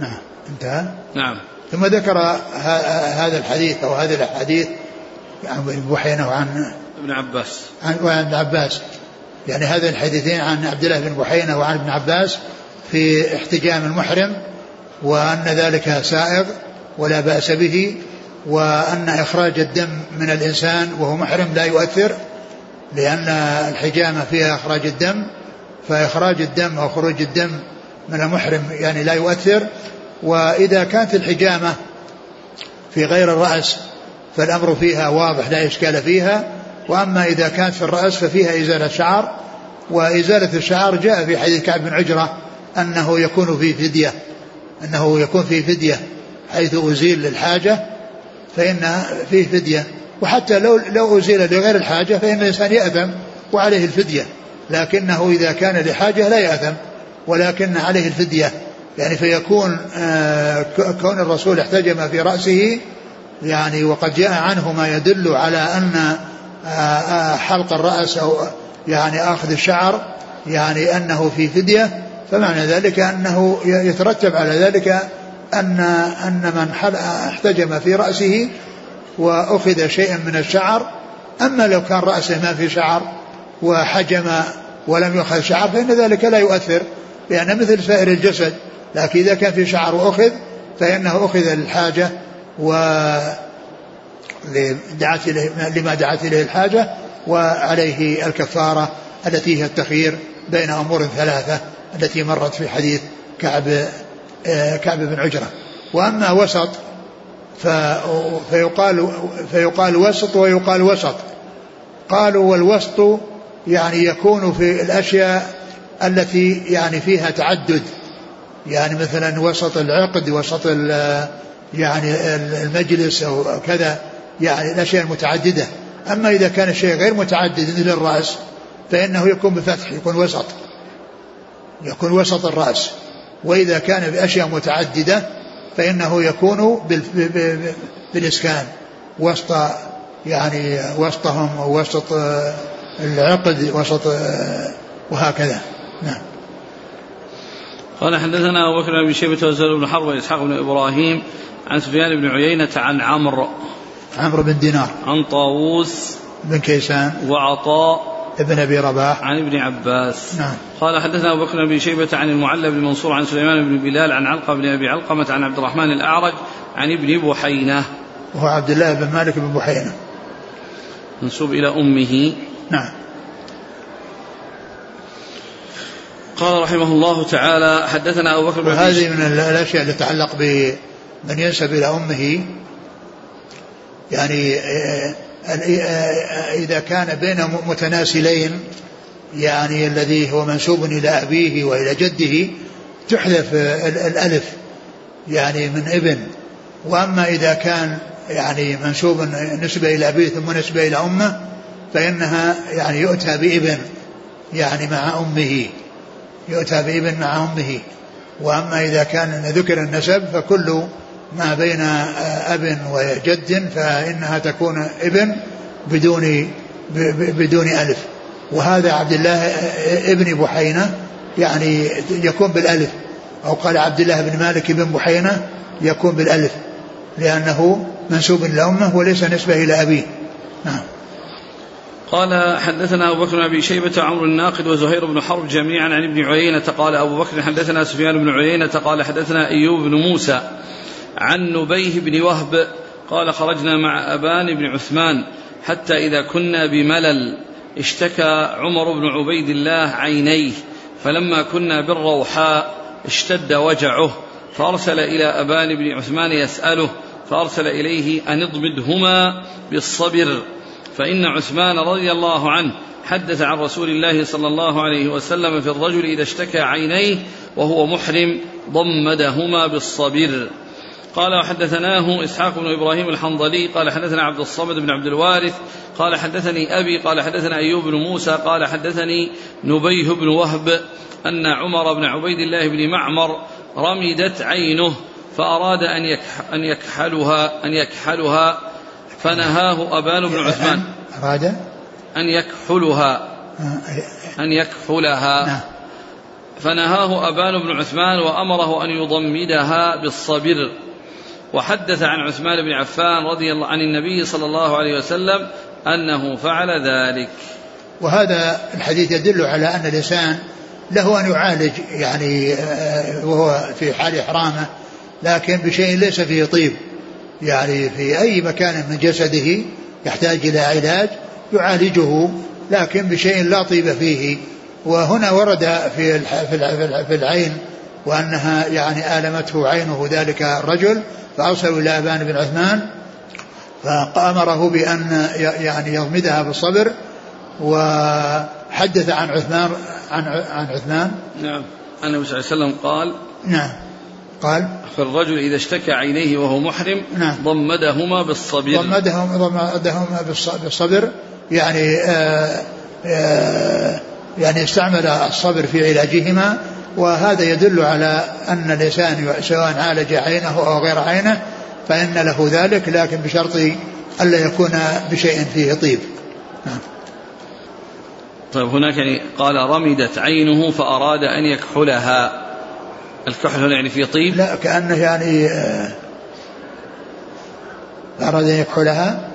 نعم انتهى؟ نعم. ثم ذكر هذا الحديث أو هذه الأحاديث عن ابن بحينة وعن ابن عباس. عن ابن عباس. يعني هذين الحديثين عن عبد الله بن بحينة وعن ابن عباس في احتجام المحرم وأن ذلك سائغ ولا بأس به وأن إخراج الدم من الإنسان وهو محرم لا يؤثر لأن الحجامة فيها إخراج الدم فإخراج الدم أو خروج الدم من المحرم يعني لا يؤثر. وإذا كانت الحجامة في غير الرأس فالأمر فيها واضح لا إشكال فيها. وأما إذا كانت في الرأس ففيها إزالة شعر وإزالة الشعر جاء في حديث كعب بن عجرة أنه يكون في فدية أنه يكون في فدية حيث أزيل للحاجة فإن فيه فدية. وحتى لو لو أزيل لغير الحاجة فإن الإنسان يأثم وعليه الفدية لكنه إذا كان لحاجة لا يأثم ولكن عليه الفدية. يعني فيكون آه كون الرسول احتجم في رأسه يعني وقد جاء عنه ما يدل على أن حلق الرأس أو يعني أخذ الشعر يعني أنه في فدية فمعنى ذلك أنه يترتب على ذلك أن أن من احتجم في رأسه وأخذ شيئا من الشعر أما لو كان رأسه ما في شعر وحجم ولم يؤخذ شعر فإن ذلك لا يؤثر لأن مثل سائر الجسد لكن إذا كان في شعر وأخذ فإنه أخذ للحاجة و دعت لما دعت إليه الحاجة وعليه الكفارة التي هي التخيير بين أمور ثلاثة التي مرت في حديث كعب كعب بن عجرة. وأما وسط فيقال فيقال وسط ويقال وسط. قالوا والوسط يعني يكون في الأشياء التي يعني فيها تعدد. يعني مثلا وسط العقد وسط يعني المجلس أو كذا. يعني الأشياء المتعددة أما إذا كان الشيء غير متعدد مثل الرأس فإنه يكون بفتح يكون وسط. يكون وسط الرأس. وإذا كان بأشياء متعددة فإنه يكون بالإسكان. وسط يعني وسطهم وسط العقد وسط وهكذا. نعم. قال حدثنا أبو بكر بن شيبة وزهير بن حرب وإسحاق بن إبراهيم عن سفيان بن عيينة عن عمرو. عمرو بن دينار عن طاووس بن كيسان وعطاء ابن أبي رباح عن ابن عباس. نعم. قال حدثنا أبو بكر بن شيبة عن المعلى بن منصور عن سليمان بن بلال عن علقه بن أبي علقمة عن عبد الرحمن الأعرج عن ابن بحينة. وهو عبد الله بن مالك بن بحينة. منسوب إلى أمه. نعم. قال رحمه الله تعالى حدثنا أبو بكر بن وهذه من الأشياء اللي تتعلق بمن ينسب إلى أمه يعني آه، آه، إذا كان بين متناسلين يعني الذي هو منسوب إلى أبيه وإلى جده تحذف الألف يعني من ابن. وأما إذا كان يعني منسوب نسبة إلى أبيه ثم نسبة إلى أمه فإنها يعني يؤتى بابن يعني مع أمه. يؤتى بابن مع أمه. وأما إذا كان ذكر النسب فكل ما بين أب وجد فإنها تكون ابن بدون بدون ألف. وهذا عبد الله ابن بحينة يعني يكون بالألف. أو قال عبد الله بن مالك بن بحينة يكون بالألف لأنه منسوب إلى أمه وليس نسبة إلى أبيه. نعم. قال حدثنا أبو بكر بن أبي شيبة عمرو الناقد وزهير بن حرب جميعا عن ابن عيينة قال أبو بكر حدثنا سفيان بن عيينة قال حدثنا أيوب بن موسى. عن نبيه بن وهب قال خرجنا مع أبان بن عثمان حتى إذا كنا بملل اشتكى عمر بن عبيد الله عينيه فلما كنا بالروحاء اشتد وجعه فأرسل إلى أبان بن عثمان يسأله فأرسل إليه أن اضمدهما بالصبر فإن عثمان رضي الله عنه حدث عن رسول الله صلى الله عليه وسلم في الرجل إذا اشتكى عينيه وهو محرم ضمدهما بالصبر. قال وحدثناه إسحاق بن إبراهيم الحنظلي قال حدثنا عبد الصمد بن عبد الوارث قال حدثني أبي قال حدثنا أيوب بن موسى قال حدثني نبيه بن وهب أن عمر بن عبيد الله بن معمر رمدت عينه فأراد أن أن يكحلها أن يكحلها فنهاه أبان بن عثمان. أراد؟ أن يكحلها. أن يكحلها. نعم. فنهاه أبان بن عثمان وأمره أن يضمدها بالصبر. وحدث عن عثمان بن عفان رضي الله عن النبي صلى الله عليه وسلم أنه فعل ذلك. وهذا الحديث يدل على أن الإنسان له أن يعالج يعني آه، وهو في حال إحرامه لكن بشيء ليس فيه طيب. يعني في أي مكان من جسده يحتاج إلى علاج يعالجه لكن بشيء لا طيب فيه. وهنا ورد في في العين وأنها يعني آلمته عينه ذلك الرجل فأرسلوا إلى أبان بن عثمان فأمره بأن يعني يغمدها بالصبر وحدث عن عثمان عن عن عثمان. نعم. النبي صلى الله عليه وسلم قال نعم. قال فالرجل إذا اشتكى عينيه وهو محرم نعم. ضمدهما بالصبر. ضمدهما ضمدهما بالصبر. يعني آآ آآ يعني استعمل الصبر في علاجهما. وهذا يدل على أن الإنسان سواء عالج عينه أو غير عينه فإن له ذلك لكن بشرط ألا يكون بشيء فيه طيب. نعم طيب هناك يعني قال رمدت عينه فأراد أن يكحلها. الكحل هنا يعني في طيب؟ لا كأنه يعني آه، أراد أن يكحلها.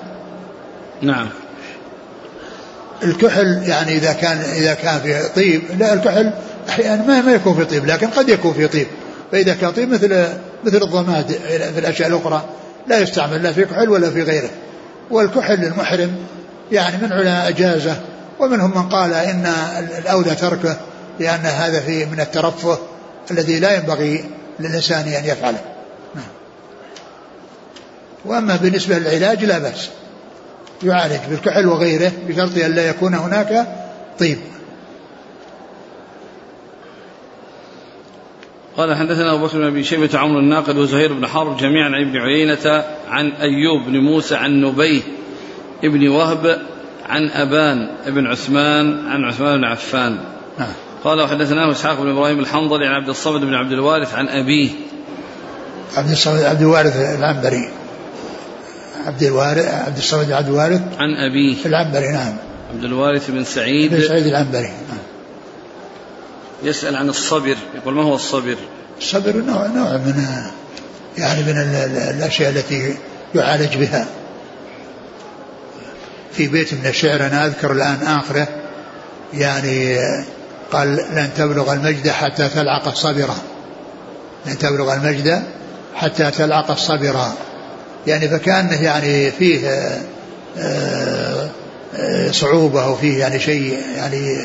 نعم. الكحل يعني إذا كان إذا كان في طيب لا الكحل أحيانا ما ما يكون في طيب لكن قد يكون في طيب. فإذا كان طيب مثل مثل الضماد في الأشياء الأخرى لا يستعمل لا في كحل ولا في غيره. والكحل المحرم يعني من علماء أجازة ومنهم من قال إن الأولى تركه لأن هذا فيه من الترفه الذي لا ينبغي للإنسان أن يفعله. نعم. وأما بالنسبة للعلاج لا بأس. يعالج بالكحل وغيره بشرط أن لا يكون هناك طيب. قال حدثنا أبو بكر بن ابي شيبة عمرو الناقد وزهير بن حرب جميعا عن ابن عيينة عن أيوب بن موسى عن نبيه ابن وهب عن أبان بن عثمان عن عثمان بن عفان. نعم. قال وحدثناه إسحاق بن إبراهيم الحنظلي عن عبد الصمد بن عبد الوارث عن أبيه. عبد الصمد عبد الوارث العنبري. عبد الوارث عبد الصمد عبد الوارث عن أبيه. العنبري نعم. عبد الوارث بن سعيد. بن سعيد العنبري نعم. يسأل عن الصبر يقول ما هو الصبر؟ الصبر نوع, نوع من يعني من الأشياء التي يعالج بها. في بيت من الشعر أنا أذكر الآن آخره يعني قال لن تبلغ المجد حتى تلعق الصبرة لن تبلغ المجد حتى تلعق الصبرة يعني فكأنه يعني فيه آه، آه، صعوبة وفيه يعني شيء يعني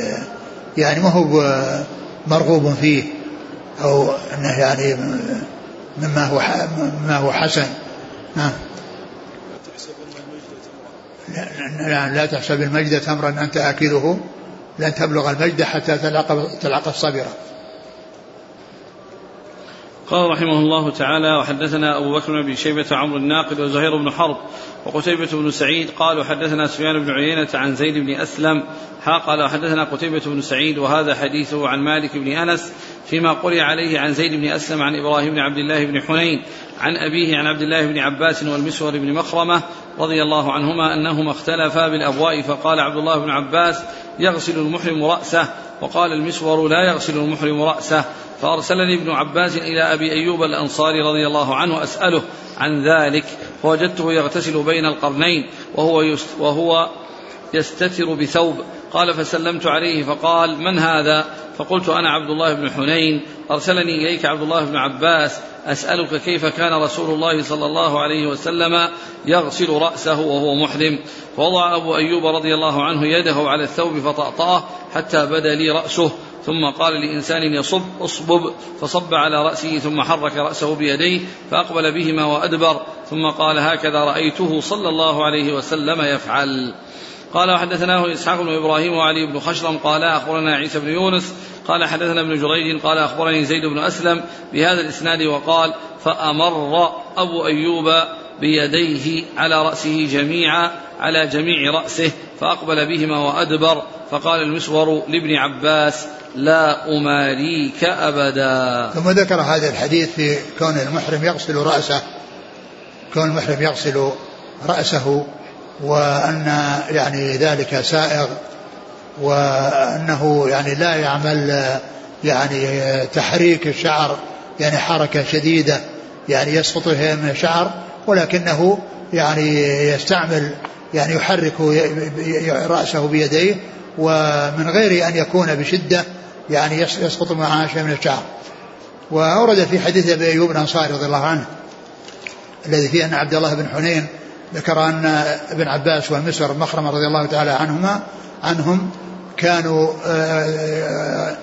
يعني ما هو مرغوب فيه أو أنه يعني مما هو مما هو حسن. نعم لا, لا تحسب المجد تمرا أنت آكله لن تبلغ المجد حتى تلعق, تلعق الصبرة قال رحمه الله تعالى وحدثنا أبو بكر بن شيبة عمرو الناقد وزهير بن حرب وقتيبة بن سعيد قال حدثنا سفيان بن عيينة عن زيد بن أسلم ها قال حدثنا قتيبة بن سعيد وهذا حديثه عن مالك بن أنس فيما قرئ عليه عن زيد بن أسلم عن إبراهيم بن عبد الله بن حنين عن أبيه عن عبد الله بن عباس والمسور بن مخرمة رضي الله عنهما أنهما اختلفا بالأبواء فقال عبد الله بن عباس يغسل المحرم رأسه وقال المسور لا يغسل المحرم رأسه. فأرسلني ابن عباس إلى أبي أيوب الأنصاري رضي الله عنه أسأله عن ذلك فوجدته يغتسل بين القرنين وهو, وهو يستتر بثوب. قال فسلمت عليه فقال من هذا؟ فقلت أنا عبد الله بن حنين. أرسلني إليك عبد الله بن عباس أسألك كيف كان رسول الله صلى الله عليه وسلم يغسل رأسه وهو محرم. فوضع أبو أيوب رضي الله عنه يده على الثوب فطأطأه حتى بدا لي رأسه. ثم قال لإنسان يصب اصبب فصب على رأسه ثم حرك رأسه بيديه فأقبل بهما وأدبر ثم قال هكذا رأيته صلى الله عليه وسلم يفعل. قال وحدثناه إسحاق بن إبراهيم وعلي بن خشرم قال أخبرنا عيسى بن يونس قال حدثنا ابن جريج قال أخبرني زيد بن أسلم بهذا الإسناد وقال فأمر أبو أيوب بيديه على رأسه جميعا على جميع رأسه فأقبل بهما وأدبر فقال المسور لابن عباس لا أماريك أبدا. ثم ذكر هذا الحديث في كون المحرم يغسل رأسه كون المحرم يغسل رأسه وأن يعني ذلك سائغ وأنه يعني لا يعمل يعني تحريك الشعر يعني حركة شديدة يعني يسقط من الشعر ولكنه يعني يستعمل يعني يحرك رأسه بيديه ومن غير أن يكون بشدة يعني يسقط معها شيء من الشعر. وأورد في حديث أبي أيوب الأنصاري رضي الله عنه الذي فيه أن عبد الله بن حنين ذكر أن ابن عباس والمسور مخرمة رضي الله تعالى عنهما عنهم كانوا آه،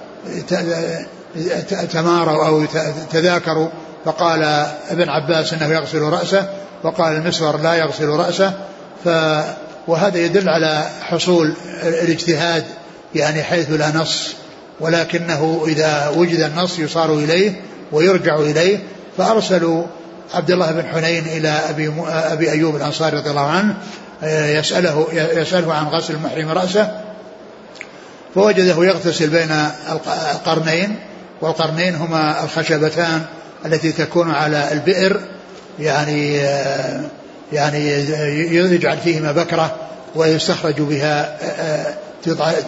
آه، تماروا أو تذاكروا فقال ابن عباس إنه يغسل رأسه وقال المسور لا يغسل رأسه. ف وهذا يدل على حصول الاجتهاد يعني حيث لا نص ولكنه إذا وجد النص يصار إليه ويرجع إليه. فأرسلوا عبد الله بن حنين إلى أبي, أبي أيوب الأنصاري رضي الله عنه يسأله, يسأله عن غسل المحرم رأسه. فوجده يغتسل بين القرنين والقرنين هما الخشبتان التي تكون على البئر يعني يعني يجعل فيهما بكرة ويستخرج بها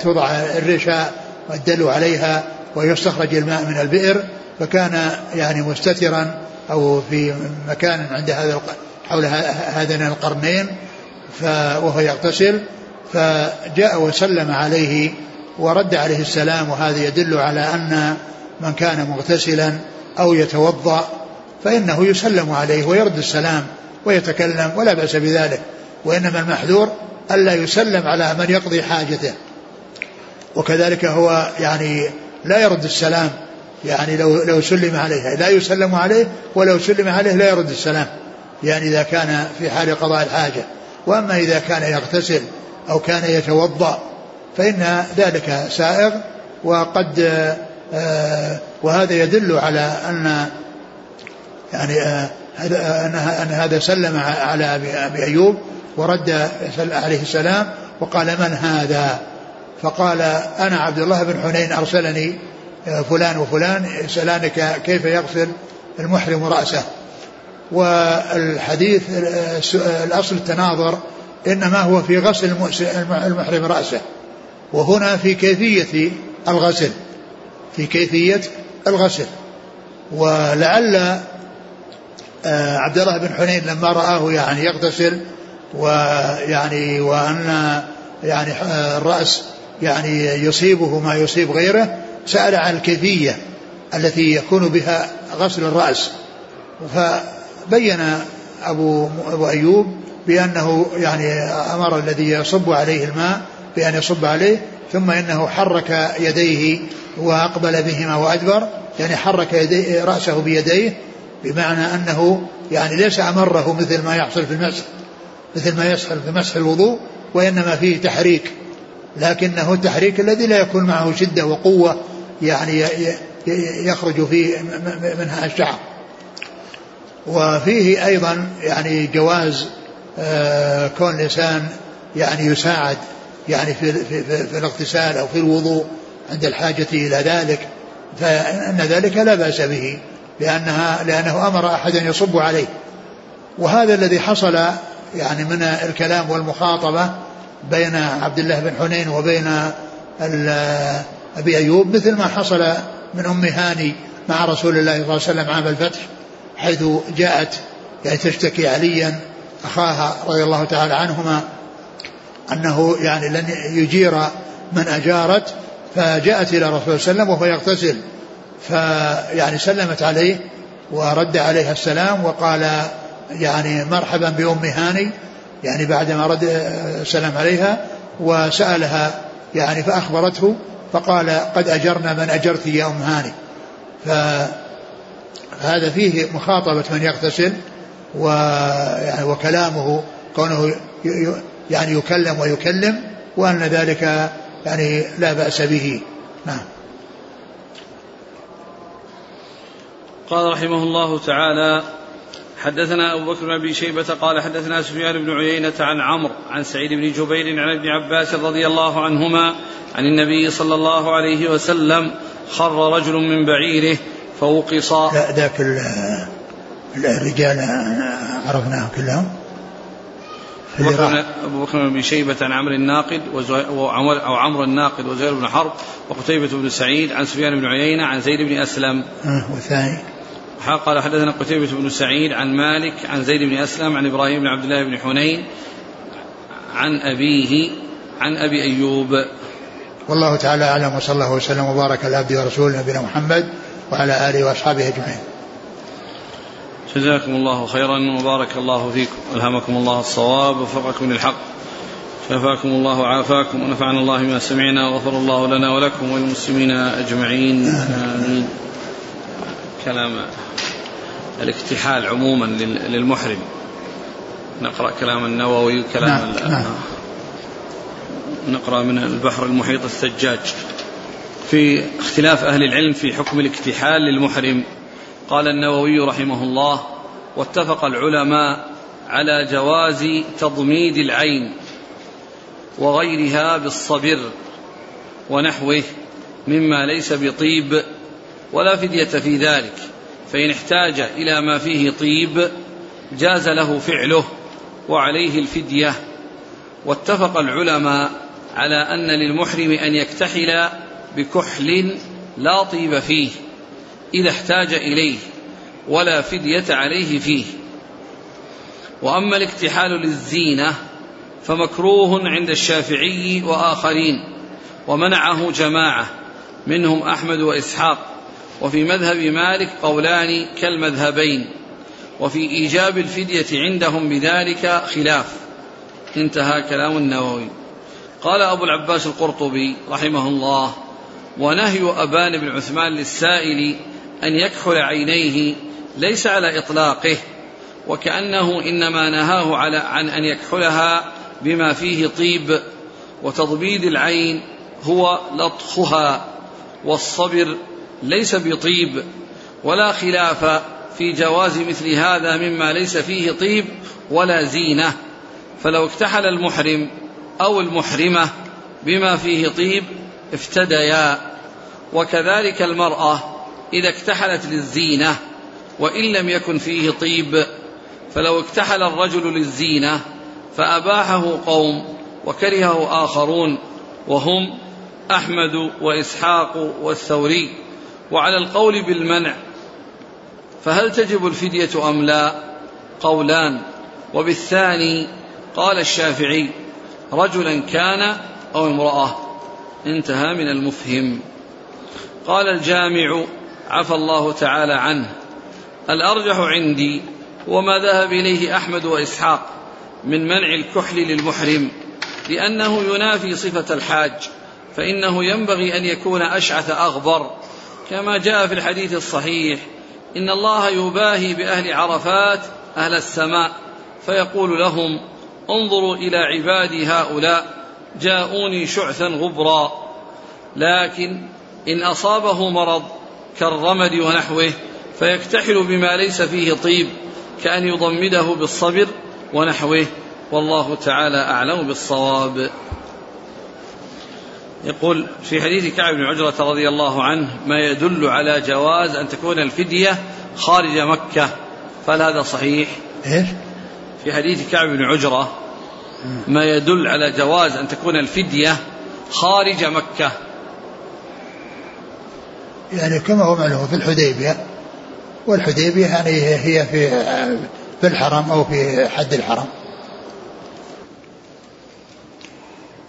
توضع الرشاء والدلو عليها ويستخرج الماء من البئر. فكان يعني مستترا أو في مكان عند هذا حول هذين القرنين وهو يغتسل. فجاء وسلم عليه ورد عليه السلام وهذا يدل على أن من كان مغتسلا أو يتوضأ فإنه يسلم عليه ويرد السلام ويتكلم ولا بأس بذلك وإنما المحذور ألا يسلم على من يقضي حاجته. وكذلك هو يعني لا يرد السلام يعني لو لو سلم عليه لا يسلم عليه ولو سلم عليه لا يرد السلام يعني إذا كان في حال قضاء الحاجة. وأما إذا كان يغتسل أو كان يتوضأ فإن ذلك سائغ وقد آه، وهذا يدل على أن يعني آه، أن هذا سلم على أبي أيوب ورد عليه السلام وقال من هذا؟ فقال أنا عبد الله بن حنين أرسلني فلان وفلان يسألانك كيف يغسل المحرم رأسه. والحديث الأصل التناظر إنما هو في غسل المحرم رأسه. وهنا في كيفية الغسل في كيفية الغسل. ولعل آه، عبد الله بن حنين لما رآه يعني يغتسل ويعني وأن يعني آه، الرأس يعني يصيبه ما يصيب غيره سأل عن الكيفية التي يكون بها غسل الرأس. فبين أبو, أبو أيوب بأنه يعني أمر الذي يصب عليه الماء بأن يصب عليه ثم إنه حرك يديه وأقبل بهما وأدبر يعني حرك يديه رأسه بيديه بمعنى أنه يعني ليس أمره مثل ما يحصل في المسح مثل ما يحصل في مسح الوضوء وإنما فيه تحريك لكنه التحريك الذي لا يكون معه شدة وقوة يعني يخرج فيه منها الشعر وفيه أيضا يعني جواز آه، كون الإنسان يعني يساعد يعني في, في, في الاغتسال أو في الوضوء عند الحاجة إلى ذلك فإن ذلك لا بأس به لأنها لأنه أمر أحدا يصب عليه. وهذا الذي حصل يعني من الكلام والمخاطبة بين عبد الله بن حنين وبين أبي أيوب مثل ما حصل من أم هاني مع رسول الله صلى الله عليه وسلم عام الفتح حيث جاءت يعني تشتكي عليا أخاها رضي الله تعالى عنهما أنه يعني لن يجير من أجارت فجاءت إلى رسول الله صلى الله عليه وسلم وهو يغتسل. فيعني سلمت عليه ورد عليها السلام وقال يعني مرحبا بأم هاني يعني بعدما رد السلام عليها وسألها يعني فأخبرته فقال قد أجرنا من أجرت يا أم هاني. فهذا فيه مخاطبة من يغتسل ويعني وكلامه كونه يعني يكلم ويكلم وأن ذلك يعني لا بأس به. نعم. قال رحمه الله تعالى حدثنا أبو بكر بن أبي شيبة قال حدثنا سفيان بن عيينة عن عمرو عن سعيد بن جبير عن ابن عباس رضي الله عنهما عن النبي صلى الله عليه وسلم خر رجل من بعيره فوقص. لا ذاك الرجال عرفناهم كلهم. أبو بكر بن أبي شيبة عن عمرو الناقد أو عمرو الناقد وزهير بن حرب وقتيبة بن سعيد عن سفيان بن عيينة عن زيد بن أسلم. آه والثاني. قال حدثنا قتيبة بن سعيد عن مالك عن زيد بن أسلم عن إبراهيم بن عبد الله بن حنين عن أبيه عن أبي أيوب. والله تعالى أعلم وصلى الله وسلم وبارك على عبده ورسوله نبينا محمد وعلى آله وأصحابه أجمعين. جزاكم الله خيرا وبارك الله فيكم. ألهمكم الله الصواب ووفقكم للحق. شفاكم الله وعافاكم ونفعنا الله ما سمعنا وغفر الله لنا ولكم وللمسلمين أجمعين. آمين. كلام الاكتحال عموما للمحرم. نقرأ كلام النووي وكلام نعم. نعم. نقرأ من البحر المحيط الثجاج. في اختلاف أهل العلم في حكم الاكتحال للمحرم. قال النووي رحمه الله واتفق العلماء على جواز تضميد العين وغيرها بالصبر ونحوه مما ليس بطيب ولا فدية في ذلك فإن احتاج إلى ما فيه طيب جاز له فعله وعليه الفدية. واتفق العلماء على أن للمحرم أن يكتحل بكحل لا طيب فيه. إذا احتاج إليه ولا فدية عليه فيه. وأما الاكتحال للزينة فمكروه عند الشافعي وآخرين ومنعه جماعة منهم أحمد وإسحاق وفي مذهب مالك قولان كالمذهبين وفي إيجاب الفدية عندهم بذلك خلاف. انتهى كلام النووي. قال أبو العباس القرطبي رحمه الله ونهي أبان بن عثمان للسائل أن يكحل عينيه ليس على إطلاقه وكأنه إنما نهاه على عن أن يكحلها بما فيه طيب وتضبيد العين هو لطخها والصبر ليس بطيب ولا خلاف في جواز مثل هذا مما ليس فيه طيب ولا زينة. فلو اكتحل المحرم أو المحرمة بما فيه طيب افتديا. وكذلك المرأة إذا اكتحلت للزينة وإن لم يكن فيه طيب فلو اكتحل الرجل للزينة فأباحه قوم وكرهه آخرون وهم أحمد وإسحاق والثوري. وعلى القول بالمنع فهل تجب الفدية أم لا؟ قولان. وبالثاني قال الشافعي رجلا كان أو امرأة. انتهى من المفهم. قال الجامع عفى الله تعالى عنه. الأرجح عندي وما ذهب إليه أحمد وإسحاق من منع الكحل للمحرم لأنه ينافي صفة الحاج فإنه ينبغي أن يكون أشعث أغبر. كما جاء في الحديث الصحيح إن الله يباهي بأهل عرفات أهل السماء فيقول لهم انظروا إلى عبادي هؤلاء جاءوني شعثا غبرا. لكن إن أصابه مرض كالرمد ونحوه فيكتحل بما ليس فيه طيب كأن يضمده بالصبر ونحوه والله تعالى أعلم بالصواب يقول في حديث كعب بن عجرة رضي الله عنه ما يدل على جواز أن تكون الفدية خارج مكة فهل هذا صحيح؟ إيش؟ في حديث كعب بن عجرة ما يدل على جواز أن تكون الفدية خارج مكة يعني كما هو معلوم في الحديبية والحديبية يعني هي في في الحرم أو في حد الحرم.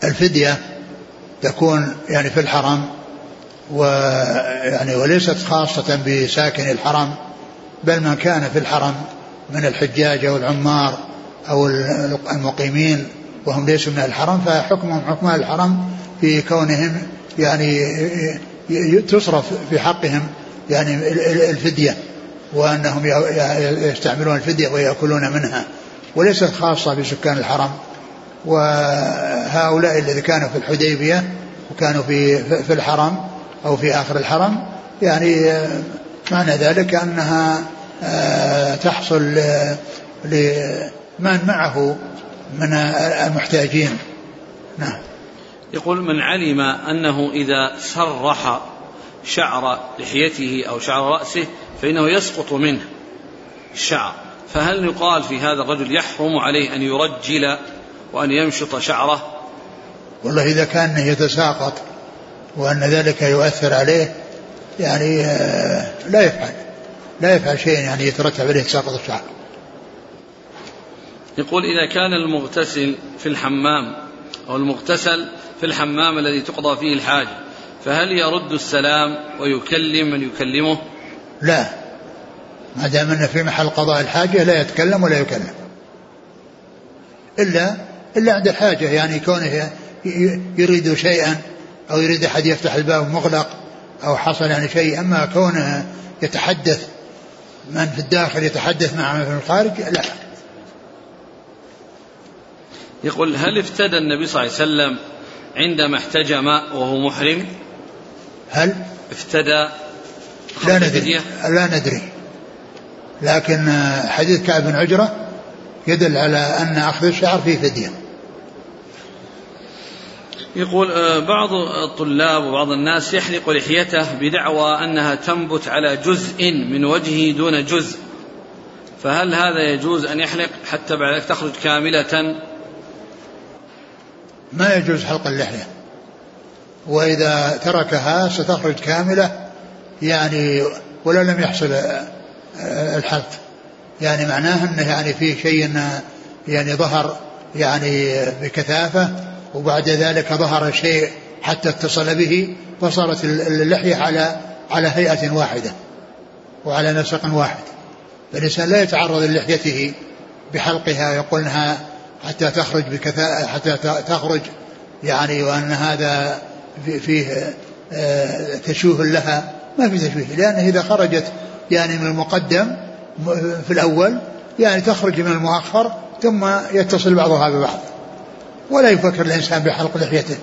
الفدية تكون يعني في الحرم ويعني وليست خاصة بساكن الحرم بل من كان في الحرم من الحجاج أو العمار أو المقيمين وهم ليسوا من الحرم فحكمهم حكم الحرم في كونهم يعني تصرف في حقهم يعني الفدية وأنهم يستعملون الفدية ويأكلون منها وليست خاصة بسكان الحرم. وهؤلاء الذين كانوا في الحديبية وكانوا في في الحرم أو في آخر الحرم يعني معنى ذلك أنها آه، تحصل لمن معه من المحتاجين. نعم. يقول من علم أنه إذا سرح شعر لحيته أو شعر رأسه فإنه يسقط منه الشعر. فهل يقال في هذا الرجل يحرم عليه أن يرجل وأن يمشط شعره؟ والله إذا كان يتساقط وأن ذلك يؤثر عليه يعني آه، لا يفعل لا يفعل شيئا يعني يترتب عليه تساقط الشعر. يقول إذا كان المغتسل في الحمام أو المغتسل في الحمام الذي تقضى فيه الحاجة فهل يرد السلام ويكلم من يكلمه؟ لا. ما دام أنه في محل قضاء الحاجة لا يتكلم ولا يكلم. إلا إلا عند الحاجة يعني كونه يريد شيئا أو يريد أحد يفتح الباب مغلق أو حصل يعني شيء أما كونه يتحدث من في الداخل يتحدث مع من في الخارج لا. يقول هل افتدى النبي صلى الله عليه وسلم عندما احتجم وهو محرم هل؟ افتدى لا ندري. لا ندري. لكن حديث كعب بن عجرة يدل على أن أخذ الشعر فيه فدية. يقول آه، بعض الطلاب وبعض الناس يحلق لحيته بدعوى أنها تنبت على جزء من وجهه دون جزء. فهل هذا يجوز أن يحلق حتى بعد ذلك تخرج كاملة ما يجوز حلق اللحية. وإذا تركها ستخرج كاملة يعني ولا لم يحصل الحلق. يعني معناه أنه يعني في شيء يعني ظهر يعني بكثافة وبعد ذلك ظهر شيء حتى اتصل به فصارت اللحية على على هيئة واحدة وعلى نسق واحد. فالإنسان لا يتعرض للحيته بحلقها يقول انها حتى تخرج بكثاء حتى تخرج. يعني وأن هذا فيه آه، تشوه لها. ما في تشويه لأنه إذا خرجت يعني من المقدم في الأول يعني تخرج من المؤخر ثم يتصل بعضها ببعض. ولا يفكر الإنسان بحلق لحيته.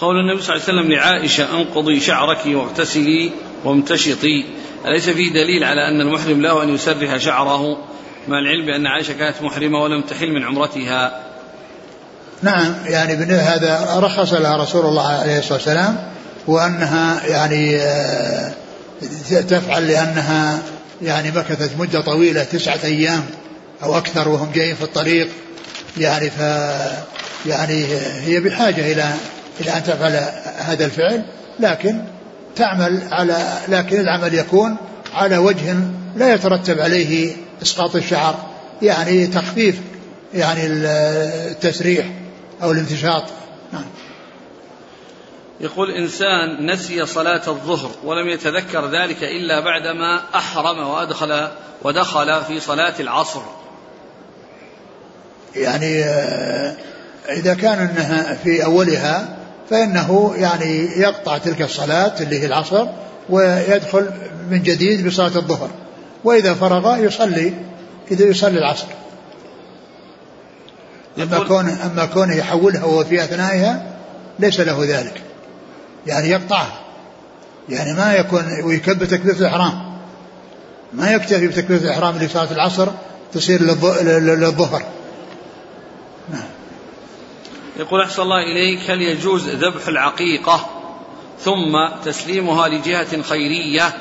قول النبي صلى الله عليه وسلم لعائشة أنقضي شعرك واغتسلي وامتشطي. أليس فيه دليل على أن المحرم له أن يسرح شعره؟ مع العلم بأن عائشة كانت محرمة ولم تحل من عمرتها. نعم يعني هذا رخص لها رسول الله عليه الصلاة والسلام وأنها يعني آه، تفعل لأنها يعني مكثت مدة طويلة تسعة أيام أو أكثر وهم جايين في الطريق. يعني ف يعني هي بحاجة إلى إلى أن تفعل هذا الفعل لكن تعمل على لكن العمل يكون على وجه لا يترتب عليه إسقاط الشعر يعني تخفيف يعني التسريح أو الامتشاط نعم. يقول إنسان نسي صلاة الظهر ولم يتذكر ذلك إلا بعدما أحرم وأدخل ودخل في صلاة العصر. يعني آه، إذا كان أنها في أولها فإنه يعني يقطع تلك الصلاة اللي هي العصر ويدخل من جديد بصلاة الظهر وإذا فرغ يصلي إذا يصلي العصر. أما كونه أما كونه يحولها وهو في أثنائها ليس له ذلك. يعني يقطعها. يعني ما يكون ويكبر تكبيرة الإحرام. ما يكتفي بتكبيرة الإحرام لصلاة العصر تصير للظهر. نعم. يقول أحسن الله إليك هل يجوز ذبح العقيقة ثم تسليمها لجهة خيرية؟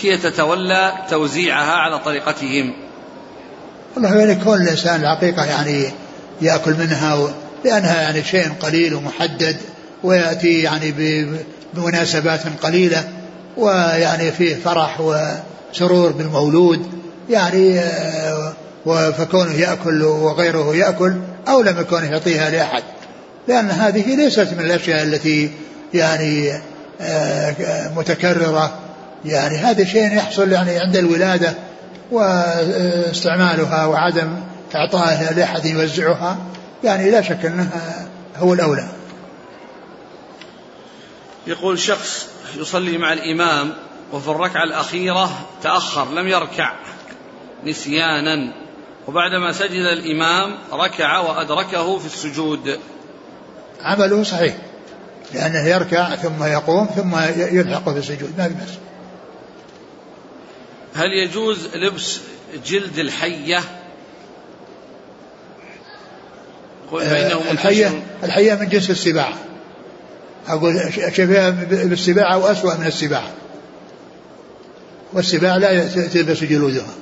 هي تتولى توزيعها على طريقتهم. والله يعني كون الإنسان العقيقة يعني يأكل منها لأنها يعني شيء قليل ومحدد ويأتي يعني بمناسبات قليلة ويعني فيه فرح وسرور بالمولود يعني آه، فكونه يأكل وغيره يأكل أو لم يكن يعطيها لأحد. لأن هذه ليست من الأشياء التي يعني آه، متكررة يعني هذا شيء يحصل يعني عند الولادة واستعمالها وعدم إعطائها لأحد يوزعها يعني لا شك أنها هو الأولى. يقول شخص يصلي مع الإمام وفي الركعة الأخيرة تأخر لم يركع نسيانا وبعدما سجد الإمام ركع وأدركه في السجود. عمله صحيح لأنه يركع ثم يقوم ثم يلحق في السجود ما في بس هل يجوز لبس جلد الحية؟ آه، الحية الحية من جنس السباع. أقول شبيهة بالسباع أو أسوأ من السباع. والسباع لا تلبس جلودها.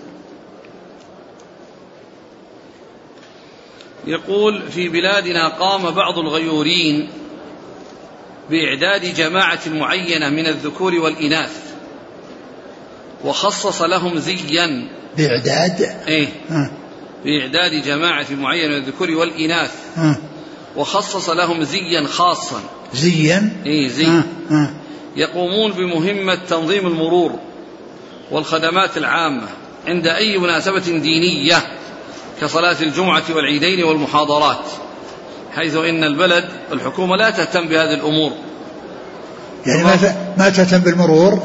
يقول في بلادنا قام بعض الغيورين بإعداد جماعة معينة من الذكور والإناث. وخصص لهم زيا. بإعداد إيه. بإعداد جماعة معينة من الذكور والإناث. وخصص لهم زيا خاصا. زيا؟ إيه زي. يقومون بمهمة تنظيم المرور والخدمات العامة عند أي مناسبة دينية كصلاة الجمعة والعيدين والمحاضرات حيث إن البلد الحكومة لا تهتم بهذه الأمور. يعني ما ما تهتم بالمرور؟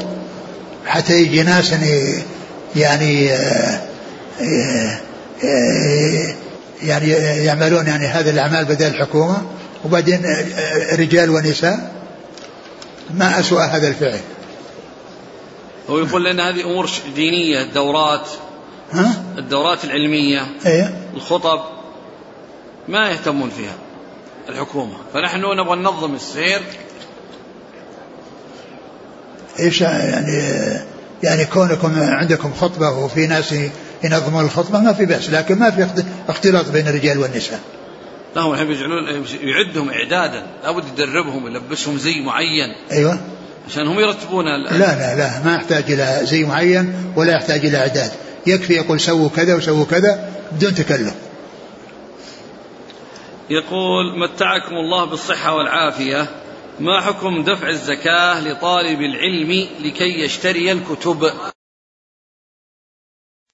حتى يجي ناس يعني آه، يعني يعملون يعني هذه الأعمال بدل الحكومة وبعدين رجال ونساء ما أسوأ هذا الفعل هو يقول لأن هذه أمور دينية الدورات ها؟ الدورات العلمية إيه؟ الخطب ما يهتمون فيها الحكومة فنحن نبغى ننظم السير إيش يعني يعني كونكم عندكم خطبة وفي ناس ينظمون الخطبة ما في بأس لكن ما في اختلاط بين الرجال والنساء. لا هم يحب يجعلون يعدهم إعدادا لابد يدربهم يلبسهم زي معين. أيوة. عشان هم يرتبون لا لا لا ما يحتاج إلى زي معين ولا يحتاج إلى إعداد. يكفي يقول سووا كذا وسووا كذا بدون تكلف. يقول متعكم الله بالصحة والعافية. ما حكم دفع الزكاة لطالب العلم لكي يشتري الكتب؟